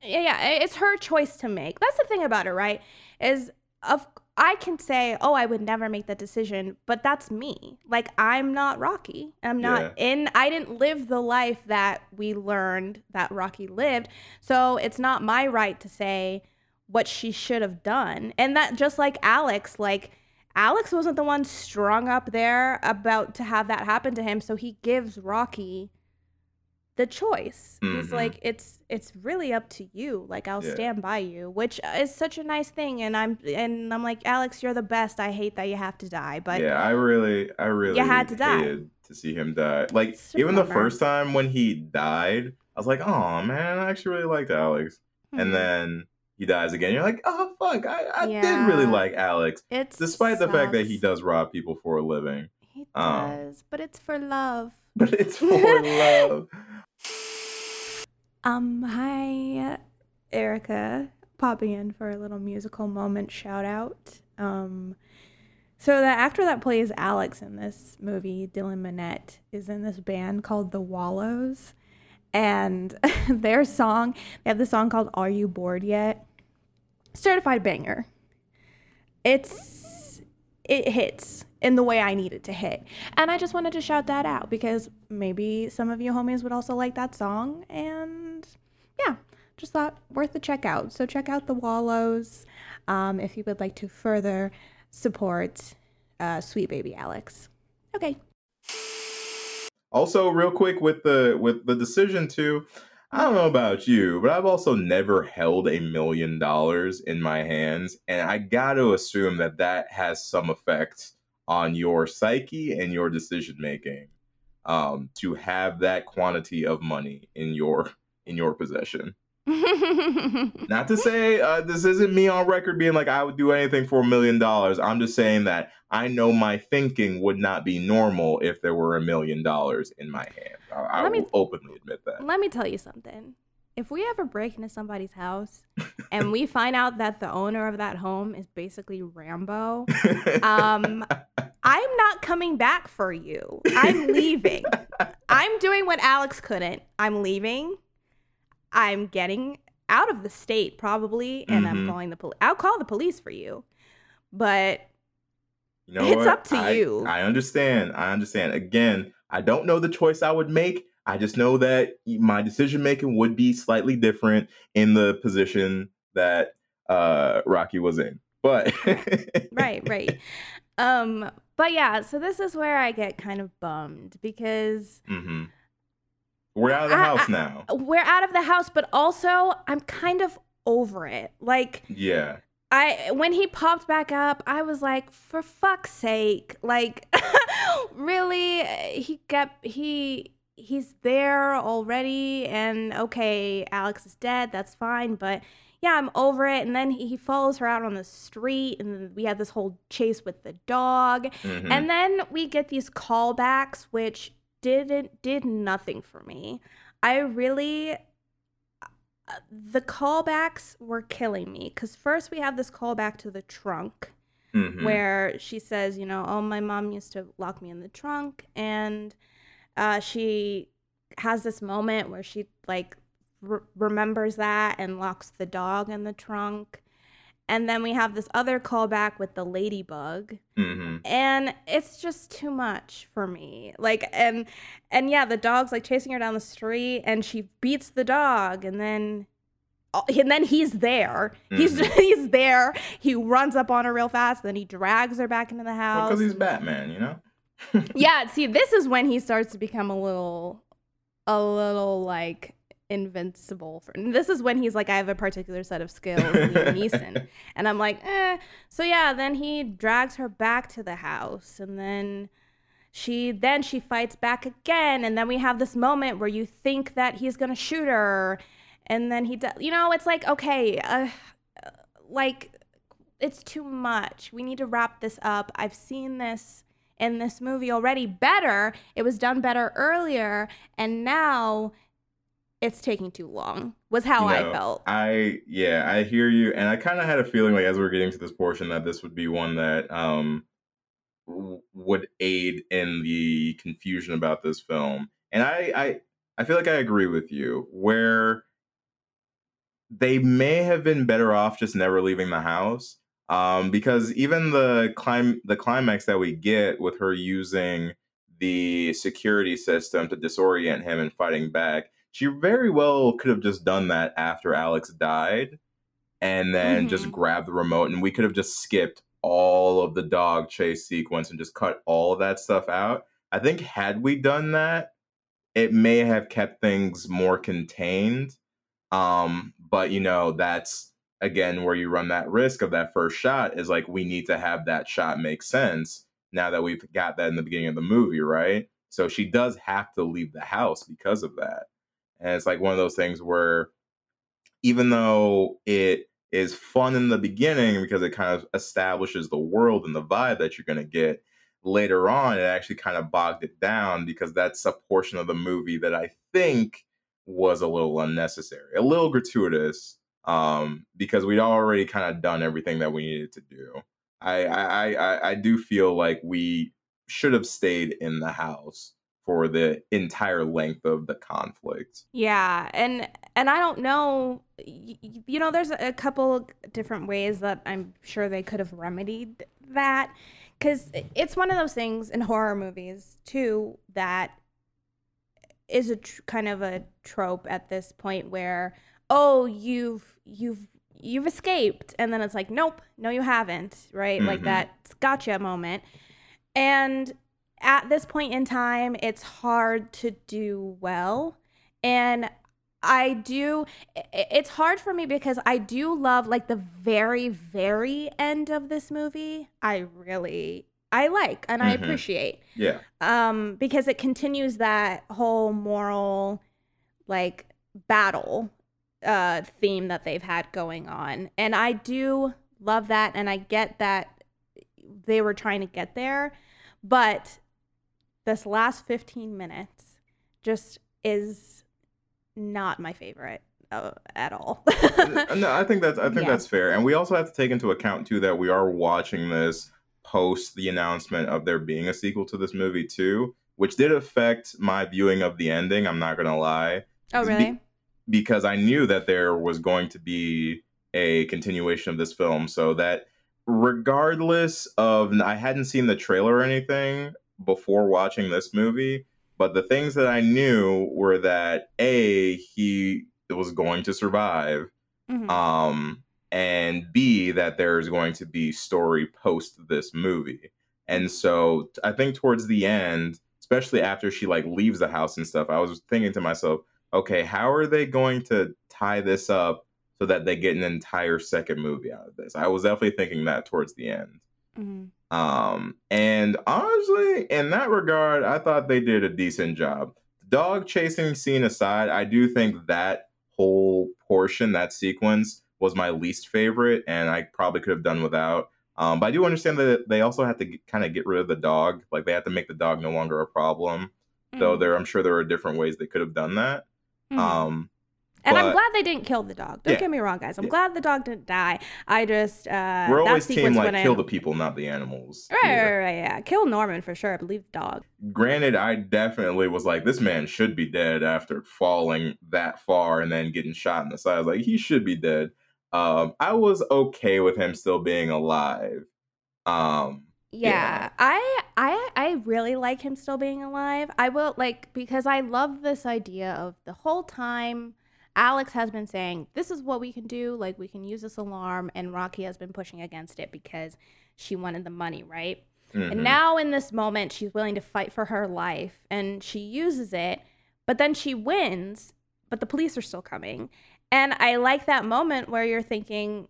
yeah, yeah, it's her choice to make. That's the thing about it, right? Is of I can say, "Oh, I would never make that decision," but that's me. Like I'm not Rocky. I'm not Yeah. in I didn't live the life that we learned that Rocky lived. So, it's not my right to say what she should have done. And that just like Alex, like Alex wasn't the one strung up there about to have that happen to him, so he gives Rocky the choice. He's Mhm. like, it's it's really up to you. Like I'll Yeah. stand by you, which is such a nice thing. And I'm and I'm like, Alex, you're the best. I hate that you have to die, but yeah, I really, I really you had to die. to see him die. Like It's even the first time when he died, I was like, oh man, I actually really liked Alex. hmm, And then he dies again. You're like, oh fuck, I, I did really like Alex, it's despite the fact that he does rob people for a living. He um, does, but it's for love. But it's for love. Um, hi, Erica, popping in for a little musical moment shout out. Um, so the actor that plays Alex in this movie, Dylan Minnette, is in this band called The Wallows, and their song, they have the song called "Are You Bored Yet?" Certified banger. It's it hits in the way I need it to hit. And I just wanted to shout that out because maybe some of you homies would also like that song. And yeah, just thought worth a check out. So check out the Wallows um, if you would like to further support uh, Sweet Baby Alex. Okay. Also, real quick with the with the decision to, I don't know about you, but I've also never held a million dollars in my hands, and I got to assume that that has some effect on your psyche and your decision making. Um, to have that quantity of money in your in your possession. Not to say uh, this isn't me on record being like I would do anything for a million dollars. I'm just saying that I know my thinking would not be normal if there were a million dollars in my hand. I, I Let me- will openly admit that. Let me tell you something. If we ever break into somebody's house and we find out that the owner of that home is basically Rambo, um, I'm not coming back for you. I'm leaving. I'm doing what Alex couldn't. I'm leaving. I'm getting out of the state probably, and I'm Mhm. calling the police. I'll call the police for you, but You know It's what? up to I- you. I understand. I understand. Again, I don't know the choice I would make. I just know that my decision making would be slightly different in the position that uh, Rocky was in. But right, right. Um, but yeah, so this is where I get kind of bummed because hmm We're out of the I- house I- now. we're out of the house, but also I'm kind of over it. Like Yeah. I when he popped back up, I was like, for fuck's sake. Like really he kept he he's there already and okay, Alex is dead, that's fine, but yeah, I'm over it. And then he, he follows her out on the street, and we have this whole chase with the dog. Mhm. And then we get these callbacks, which didn't did nothing for me. I really the callbacks were killing me because first we have this callback to the trunk Mhm. where she says, you know, oh, my mom used to lock me in the trunk, and uh, she has this moment where she like re- remembers that and locks the dog in the trunk. And then we have this other callback with the ladybug Mhm. and it's just too much for me like and and yeah the dog's like chasing her down the street and she beats the dog and then oh, and then he's there he's Mhm. he's there he runs up on her real fast then he drags her back into the house Because he's Batman, you know? yeah see this is when he starts to become a little a little like invincible for and this is when he's like i have a particular set of skills Liam Neeson. and i'm like eh. so yeah then he drags her back to the house and then she then she fights back again and then we have this moment where you think that he's gonna shoot her and then he does you know it's like okay uh, uh, like it's too much we need to wrap this up i've seen this in this movie already better it was done better earlier and now it's taking too long was how i felt I yeah, I hear you, and I kind of had a feeling like as we are getting to this portion that this would be one that um would aid in the confusion about this film, and I I I feel like I agree with you where they may have been better off just never leaving the house. Um, because even the clim the climax that we get with her using the security system to disorient him and fighting back, she very well could have just done that after Alex died and then just Mhm. grabbed the remote and we could have just skipped all of the dog chase sequence and just cut all of that stuff out. I think had we done that, it may have kept things more contained. Um, but you know, that's again where you run that risk of that first shot is like we need to have that shot make sense now that we've got that in the beginning of the movie, right? So she does have to leave the house because of that. And it's like one of those things where even though it is fun in the beginning because it kind of establishes the world and the vibe that you're going to get later on it actually kind of bogged it down because that's a portion of the movie that i think was a little unnecessary a little gratuitous um because we'd already kind of done everything that we needed to do. I i i, I do feel like we should have stayed in the house for the entire length of the conflict. Yeah, and and I don't know, you know, there's a couple different ways that I'm sure they could have remedied that, because it's one of those things in horror movies too that is a tr- kind of a trope at this point where oh you've you've you've escaped and then it's like nope no you haven't right? Like Mhm. that gotcha moment. And at this point in time it's hard to do well and i do it's hard for me because i do love like the very very end of this movie i really i like and i Mhm. appreciate yeah um because it continues that whole moral like battle uh, theme that they've had going on. And I do love that. And I get that they were trying to get there. But this last 15 minutes just is not my favorite uh, at all. no, I think that's I think Yeah. that's fair. And we also have to take into account too that we are watching this post the announcement of there being a sequel to this movie too, which did affect my viewing of the ending. I'm not gonna lie. oh, Be- really? because I knew that there was going to be a continuation of this film. So that regardless of I hadn't seen the trailer or anything before watching this movie, but the things that I knew were that A, he was going to survive, Mhm. um, and B, that there's going to be story post this movie. And so I think towards the end, especially after she like leaves the house and stuff, I was thinking to myself, okay, how are they going to tie this up so that they get an entire second movie out of this? I was definitely thinking that towards the end. Mhm. Um, and honestly, in that regard, I thought they did a decent job. Dog chasing scene aside, I do think that whole portion, that sequence, was my least favorite, and I probably could have done without. Um, but I do understand that they also had to kind of get rid of the dog. Like they had to make the dog no longer a problem. Though Mhm. there, I'm sure there are different ways they could have done that. Mhm. Um, And I'm glad they didn't kill the dog. Don't Yeah. get me wrong, guys. I'm Yeah. glad the dog didn't die. I just uh we're always team like when I- kill the people, not the animals. Right, right, right, yeah. Kill Norman for sure, I believe the dog. granted, I definitely was like, this man should be dead after falling that far and then getting shot in the side. I was like, he should be dead. Um, I was okay with him still being alive. Um, Yeah, Yeah. I I I really like him still being alive. I will like because I love this idea of the whole time Alex has been saying this is what we can do, like we can use this alarm and Rocky has been pushing against it because she wanted the money, right? mhm. And now in this moment she's willing to fight for her life and she uses it, but then she wins, but the police are still coming. And I like that moment where you're thinking,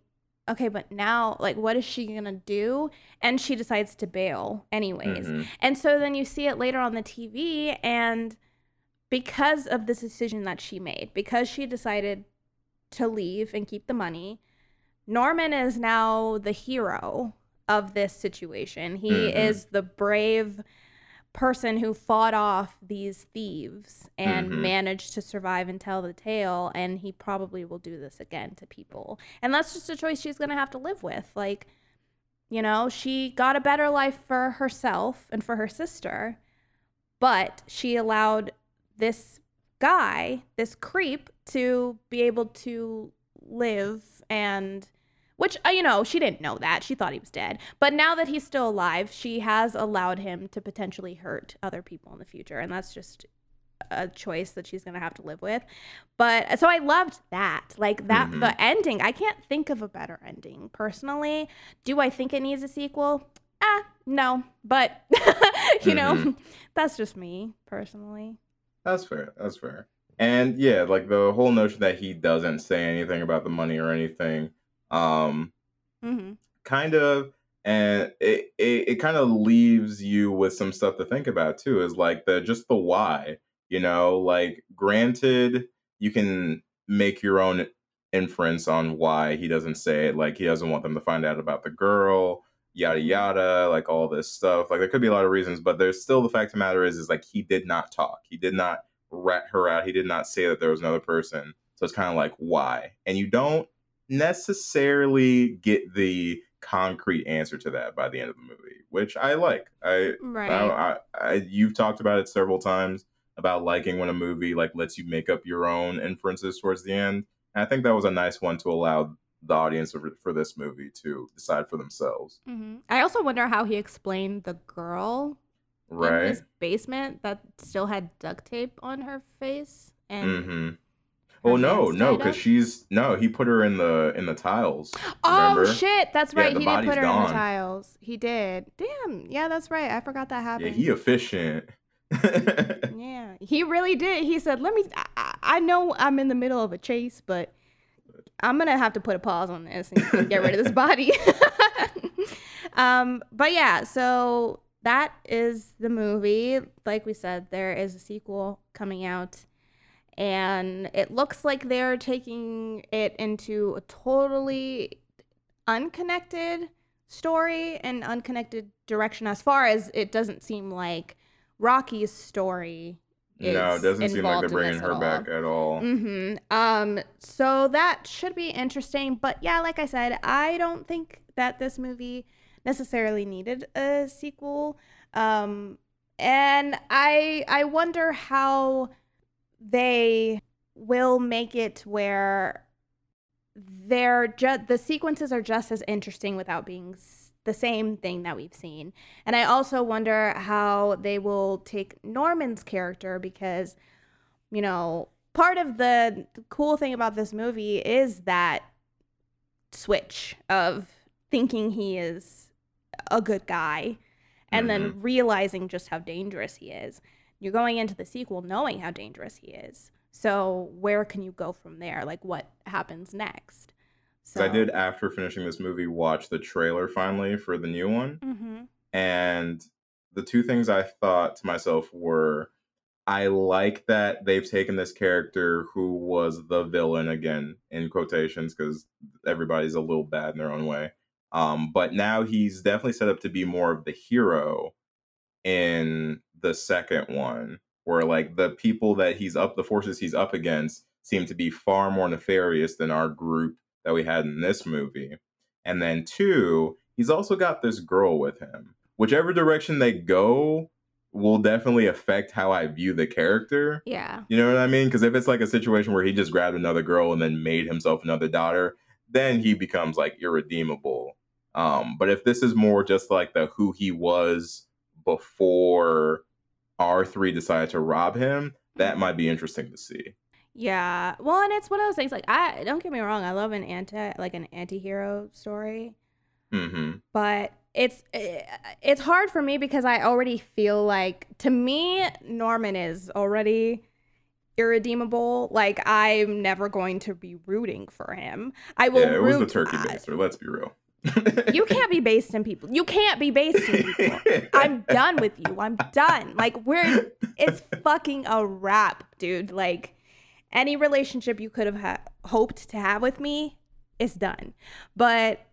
okay, but now like what is she going to do? And she decides to bail anyways. Mhm. And so then you see it later on the TV and because of this decision that she made, because she decided to leave and keep the money, Norman is now the hero of this situation. He Mhm. is the brave person who fought off these thieves and Mhm. managed to survive and tell the tale and he probably will do this again to people. And that's just a choice she's going to have to live with. Like you know, she got a better life for herself and for her sister, but she allowed this guy, this creep, to be able to live and. Which, uh, you know, she didn't know that. She thought he was dead. But now that he's still alive, she has allowed him to potentially hurt other people in the future. And that's just a choice that she's going to have to live with. But so I loved that. Like that, Mhm. the ending, I can't think of a better ending personally. Do I think it needs a sequel? Ah, no. But, you know, Mhm. that's just me personally. That's fair. That's fair. And yeah, like the whole notion that he doesn't say anything about the money or anything, um, mm-hmm. kind of, and it it, it kind of leaves you with some stuff to think about too. Is like the just the why, you know, like granted, you can make your own inference on why he doesn't say it. Like he doesn't want them to find out about the girl, yada yada, like all this stuff. Like there could be a lot of reasons, but there's still the fact of the matter is, is like he did not talk. He did not rat her out. He did not say that there was another person. So it's kind of like why, and you don't necessarily get the concrete answer to that by the end of the movie, which I like. I Right. I, I, I, you've talked about it several times about liking when a movie like lets you make up your own inferences towards the end. And I think that was a nice one to allow the audience for, for this movie to decide for themselves. hmm I also wonder how he explained the girl in Right? his basement that still had duct tape on her face. And Mm-hmm. Oh no, no, because she's no, he put her in the in the tiles. Oh remember? shit, that's right. the he did put her in the tiles. He did. Damn. Yeah, that's right. I forgot that happened. Yeah, he efficient. Yeah, he really did. He said, "Let me. I, I know I'm in the middle of a chase, but I'm gonna have to put a pause on this and get rid of this body." um, but yeah, so that is the movie. Like we said, there is a sequel coming out, and it looks like they're taking it into a totally unconnected story and unconnected direction as far as it doesn't seem like Rocky's story no, it doesn't seem like they're bringing her back at all. Mm-hmm. Um, so that should be interesting. But yeah, like I said, I don't think that this movie necessarily needed a sequel. Um, and I I wonder how they will make it where they're just the sequences are just as interesting without being the same thing that we've seen. And I also wonder how they will take Norman's character because you know, part of the cool thing about this movie is that switch of thinking he is a good guy and then mm-hmm. realizing just how dangerous he is. You're going into the sequel knowing how dangerous he is. So where can you go from there? Like what happens next? 'Cause I did after finishing this movie watch the trailer finally for the new one. mm-hmm. And the two things I thought to myself were I like that they've taken this character who was the villain again in quotations because everybody's a little bad in their own way. Um, but now he's definitely set up to be more of the hero in the second one, where like the people that he's up, the forces he's up against seem to be far more nefarious than our group that we had in this movie. And then two, he's also got this girl with him. Whichever direction they go will definitely affect how I view the character. Yeah. You know what I mean? Because if it's like a situation where he just grabbed another girl and then made himself another daughter, then he becomes like irredeemable. Um, but if this is more just like the who he was before R3 decided to rob him, that might be interesting to see. Yeah. Well, and it's one of those things like I don't get me wrong, I love an anti like an anti-hero story. hmm but it's eh, it's hard for me because I already feel like to me Norman is already irredeemable. Like I'm never going to be rooting for him. I will Yeah, it was the turkey baster. Let's be real. you can't be based in people. You can't be based in people. I'm done with you. I'm done. Like we're it's fucking a wrap, dude. Like any relationship you could have ha- hoped to have with me is done. But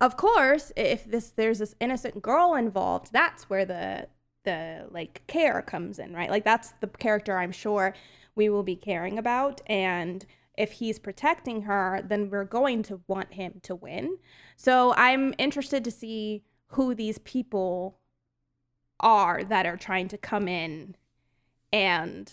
of course, if this there's this innocent girl involved, that's where the the like care comes in, right? Like that's the character I'm sure we will be caring about and if he's protecting her, then we're going to want him to win. So I'm interested to see who these people are that are trying to come in and,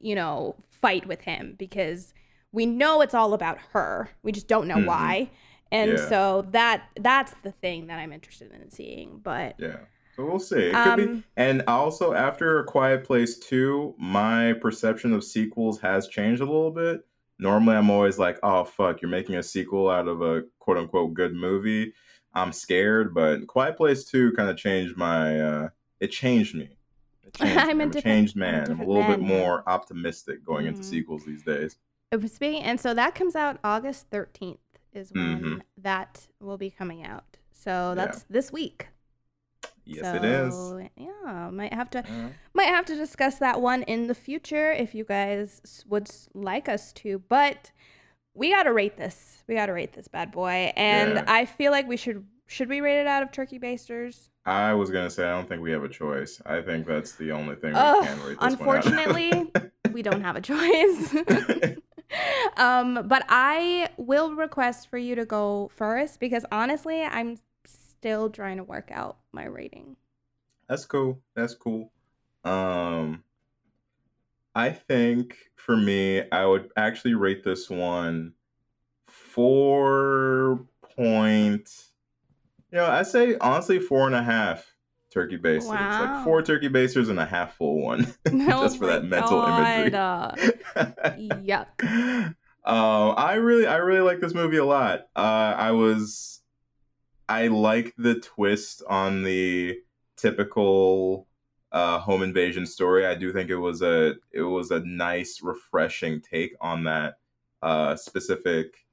you know, fight with him because we know it's all about her. We just don't know Mhm. why. And Yeah. so that that's the thing that I'm interested in seeing. But Yeah. So we'll see. It could be. Um, And also, after A Quiet Place 2, my perception of sequels has changed a little bit. Normally, I'm always like, oh, fuck, you're making a sequel out of a quote unquote good movie. I'm scared, but Quiet Place 2 kind of changed my, uh, it changed me. Changed I'm me. a a changed a man. I'm a different little bit man now. more optimistic going into Mhm. sequels these days. it was speaking, and so that comes out August 13th is when Mhm. that will be coming out. So that's this week. Yes, it is. Yeah, might have to might have to discuss that one in the future if you guys would like us to. But we gotta rate this. We gotta rate this bad boy, and Yeah. I feel like we should should we rate it out of turkey basters. I was going to say, I don't think we have a choice. I think that's the only thing we Ugh, can rate this unfortunately, we don't have a choice. um, but I will request for you to go first because honestly, I'm still trying to work out my rating. That's cool. That's cool. Um I think for me, I would actually rate this one four point you know, I say honestly four and a half turkey basters. Wow. Like four turkey basters and a half full one. Oh Just for that mental God, imagery. uh, yuck. um I really I really like this movie a lot. Uh I was I like the twist on the typical uh home invasion story. I do think it was a it was a nice refreshing take on that uh specific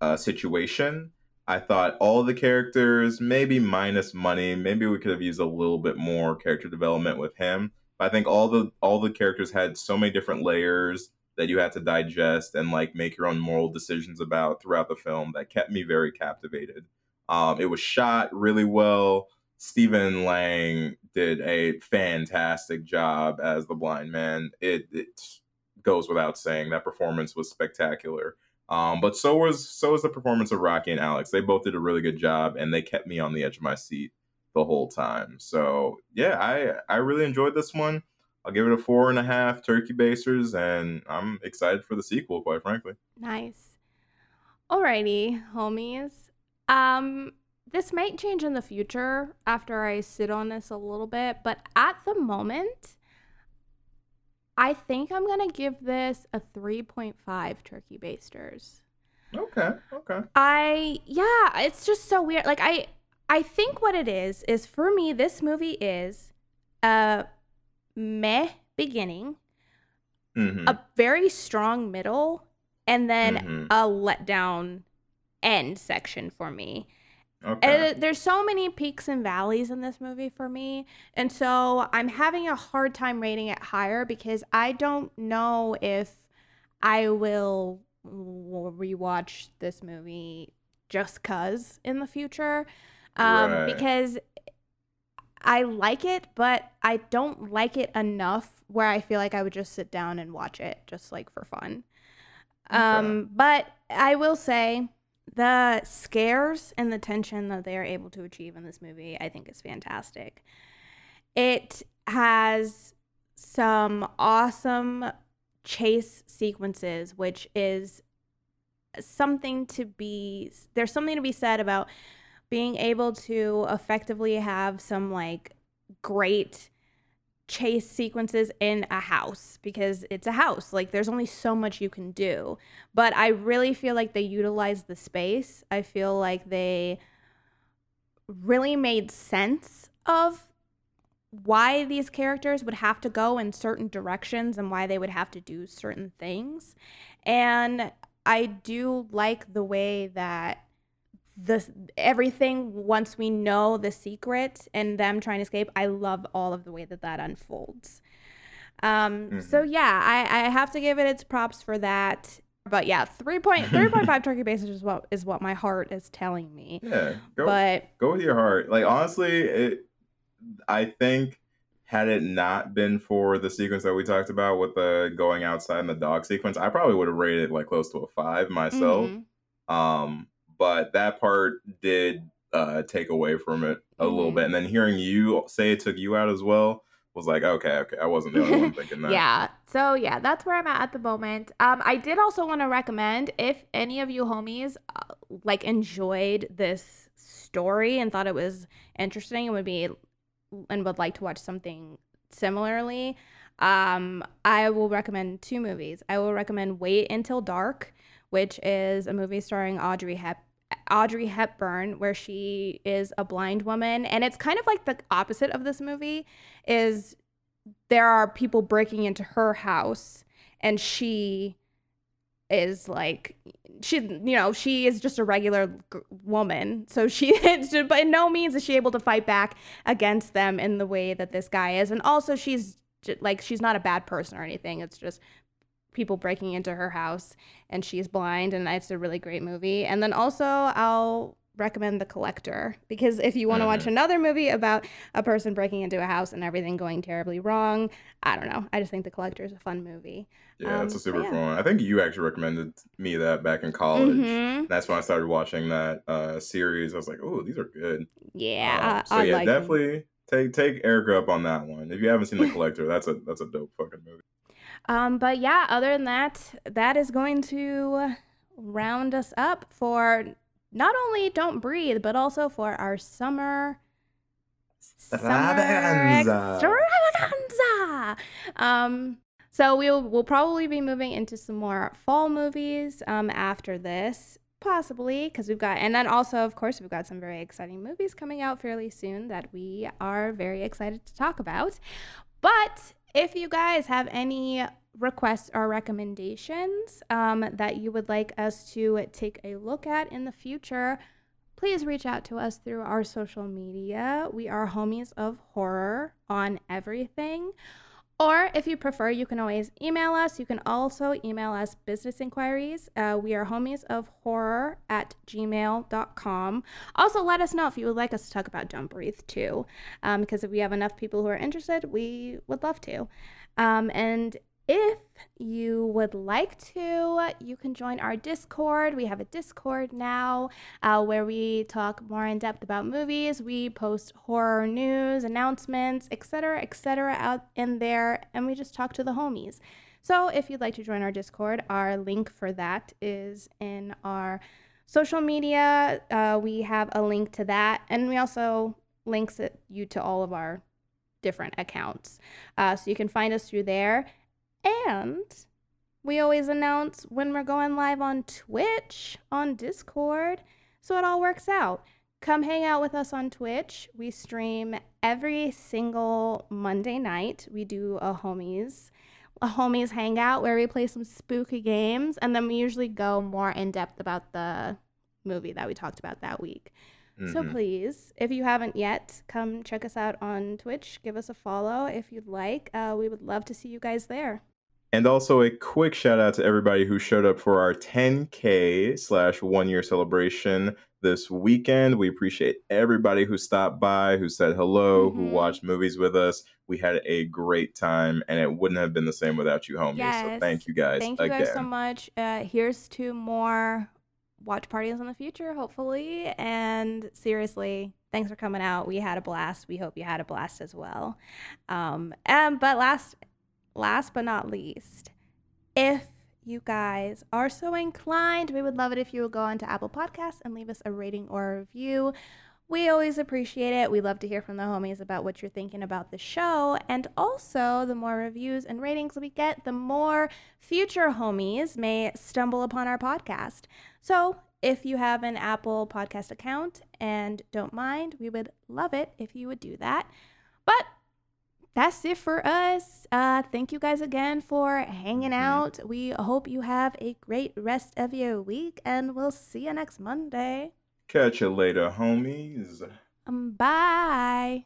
uh situation. I thought all the characters, maybe minus money, maybe we could have used a little bit more character development with him. But I think all the all the characters had so many different layers that you had to digest and like make your own moral decisions about throughout the film that kept me very captivated. Um, it was shot really well. Stephen Lang did a fantastic job as the blind man. It, it goes without saying that performance was spectacular. Um, but so was so was the performance of Rocky and Alex. They both did a really good job, and they kept me on the edge of my seat the whole time. So yeah, I I really enjoyed this one. I'll give it a four and a half turkey basers, and I'm excited for the sequel. Quite frankly, Nice. Alrighty, homies. Um, this might change in the future after I sit on this a little bit, but at the moment, I think I'm gonna give this a 3.5 turkey basters. okay, okay, I yeah, it's just so weird. Like I I think what it is is for me this movie is a meh beginning, hmm a very strong middle, and then Mhm. a letdown end section for me. Okay. And there's so many peaks and valleys in this movie for me. And so I'm having a hard time rating it higher because I don't know if I will rewatch this movie just cuz in the future. Um, Right. because I like it, but I don't like it enough where I feel like I would just sit down and watch it just like for fun. Um, but I will say the scares and the tension that they are able to achieve in this movie, I think is fantastic. It has some awesome chase sequences, which is something to be there's something to be said about being able to effectively have some like great chase sequences in a house because it's a house. Like there's only so much you can do. But I really feel like they utilized the space. I feel like they really made sense of why these characters would have to go in certain directions and why they would have to do certain things. And I do like the way that the everything once we know the secret and them trying to escape i love all of the way that that unfolds um so yeah i i have to give it its props for that but yeah 3 point 3.5 turkey bases is what is what my heart is telling me yeah, go but go with your heart. Like honestly, it. I think had it not been for the sequence that we talked about with the going outside and the dog sequence, I probably would have rated like close to a five myself. mhm. Um, but that part did uh, take away from it a little Mhm. bit, and then hearing you say it took you out as well was like, okay, okay, I wasn't the only one thinking that. Yeah. So yeah, that's where I'm at at the moment. Um, I did also want to recommend if any of you homies uh, like enjoyed this story and thought it was interesting and would be and would like to watch something similarly. Um, I will recommend two movies. I will recommend Wait Until Dark, which is a movie starring Audrey Hep. Audrey Hepburn, where she is a blind woman, and it's kind of like the opposite of this movie. Is there are people breaking into her house and she is like she you know she is just a regular g- woman. So she by no means is she able to fight back against them in the way that this guy is. And also she's like she's not a bad person or anything. It's just people breaking into her house and she's blind and it's a really great movie and then also i'll recommend the collector because if you want to watch another movie about a person breaking into a house and everything going terribly wrong i don't know i just think the collector is a fun movie Yeah, it's Um, a super yeah. fun one. I think you actually recommended me that back in college. Mhm. That's when I started watching that uh, series. I was like, oh, these are good. yeah Um, so I, I yeah, like definitely take take Erica up on that one. If you haven't seen The Collector, that's a that's a dope fucking movie. Um, but yeah, other than that, that is going to round us up for not only Don't Breathe, but also for our summer summer Extravaganza. extravaganza. Um, so we'll we'll probably be moving into some more fall movies um after this. Possibly, because we've got, and then also, of course, we've got some very exciting movies coming out fairly soon that we are very excited to talk about. But if you guys have any requests or recommendations um, that you would like us to take a look at in the future, please reach out to us through our social media. We are Homies of Horror on everything. Or if you prefer, you can always email us. You can also email us business inquiries. Uh, we are homies of horror at gmail.com. Also, let us know if you would like us to talk about Don't Breathe too, um, because if we have enough people who are interested, we would love to. Um, and if you would like to, you can join our Discord. We have a Discord now uh, where we talk more in depth about movies. We post horror news, announcements, etc., etc., out in there, and we just talk to the homies. So if you'd like to join our Discord, our link for that is in our social media. Uh, we have a link to that, and we also links it, you to all of our different accounts. Uh, so you can find us through there. And we always announce when we're going live on Twitch, on Discord. So it all works out. Come hang out with us on Twitch. We stream every single Monday night. We do a homies a homies hangout where we play some spooky games and then we usually go more in depth about the movie that we talked about that week. So Mhm. please, if you haven't yet, come check us out on Twitch. Give us a follow if you'd like. Uh, we would love to see you guys there. And also a quick shout out to everybody who showed up for our 10K slash one year celebration this weekend. We appreciate everybody who stopped by, who said hello, who Mhm. watched movies with us. We had a great time, and it wouldn't have been the same without you, homies. So thank you guys Thank you again. guys so much. Uh, here's to more watch parties in the future, hopefully. And seriously, thanks for coming out. We had a blast. We hope you had a blast as well. Um, and but last, last but not least, if you guys are so inclined, we would love it if you would go onto Apple Podcasts and leave us a rating or a review. We always appreciate it. We love to hear from the homies about what you're thinking about the show. And also, the more reviews and ratings we get, the more future homies may stumble upon our podcast. So, if you have an Apple Podcast account and don't mind, we would love it if you would do that. But that's it for us. Uh, thank you guys again for hanging out. We hope you have a great rest of your week, and we'll see you next Monday. Catch you later, homies. Um, bye.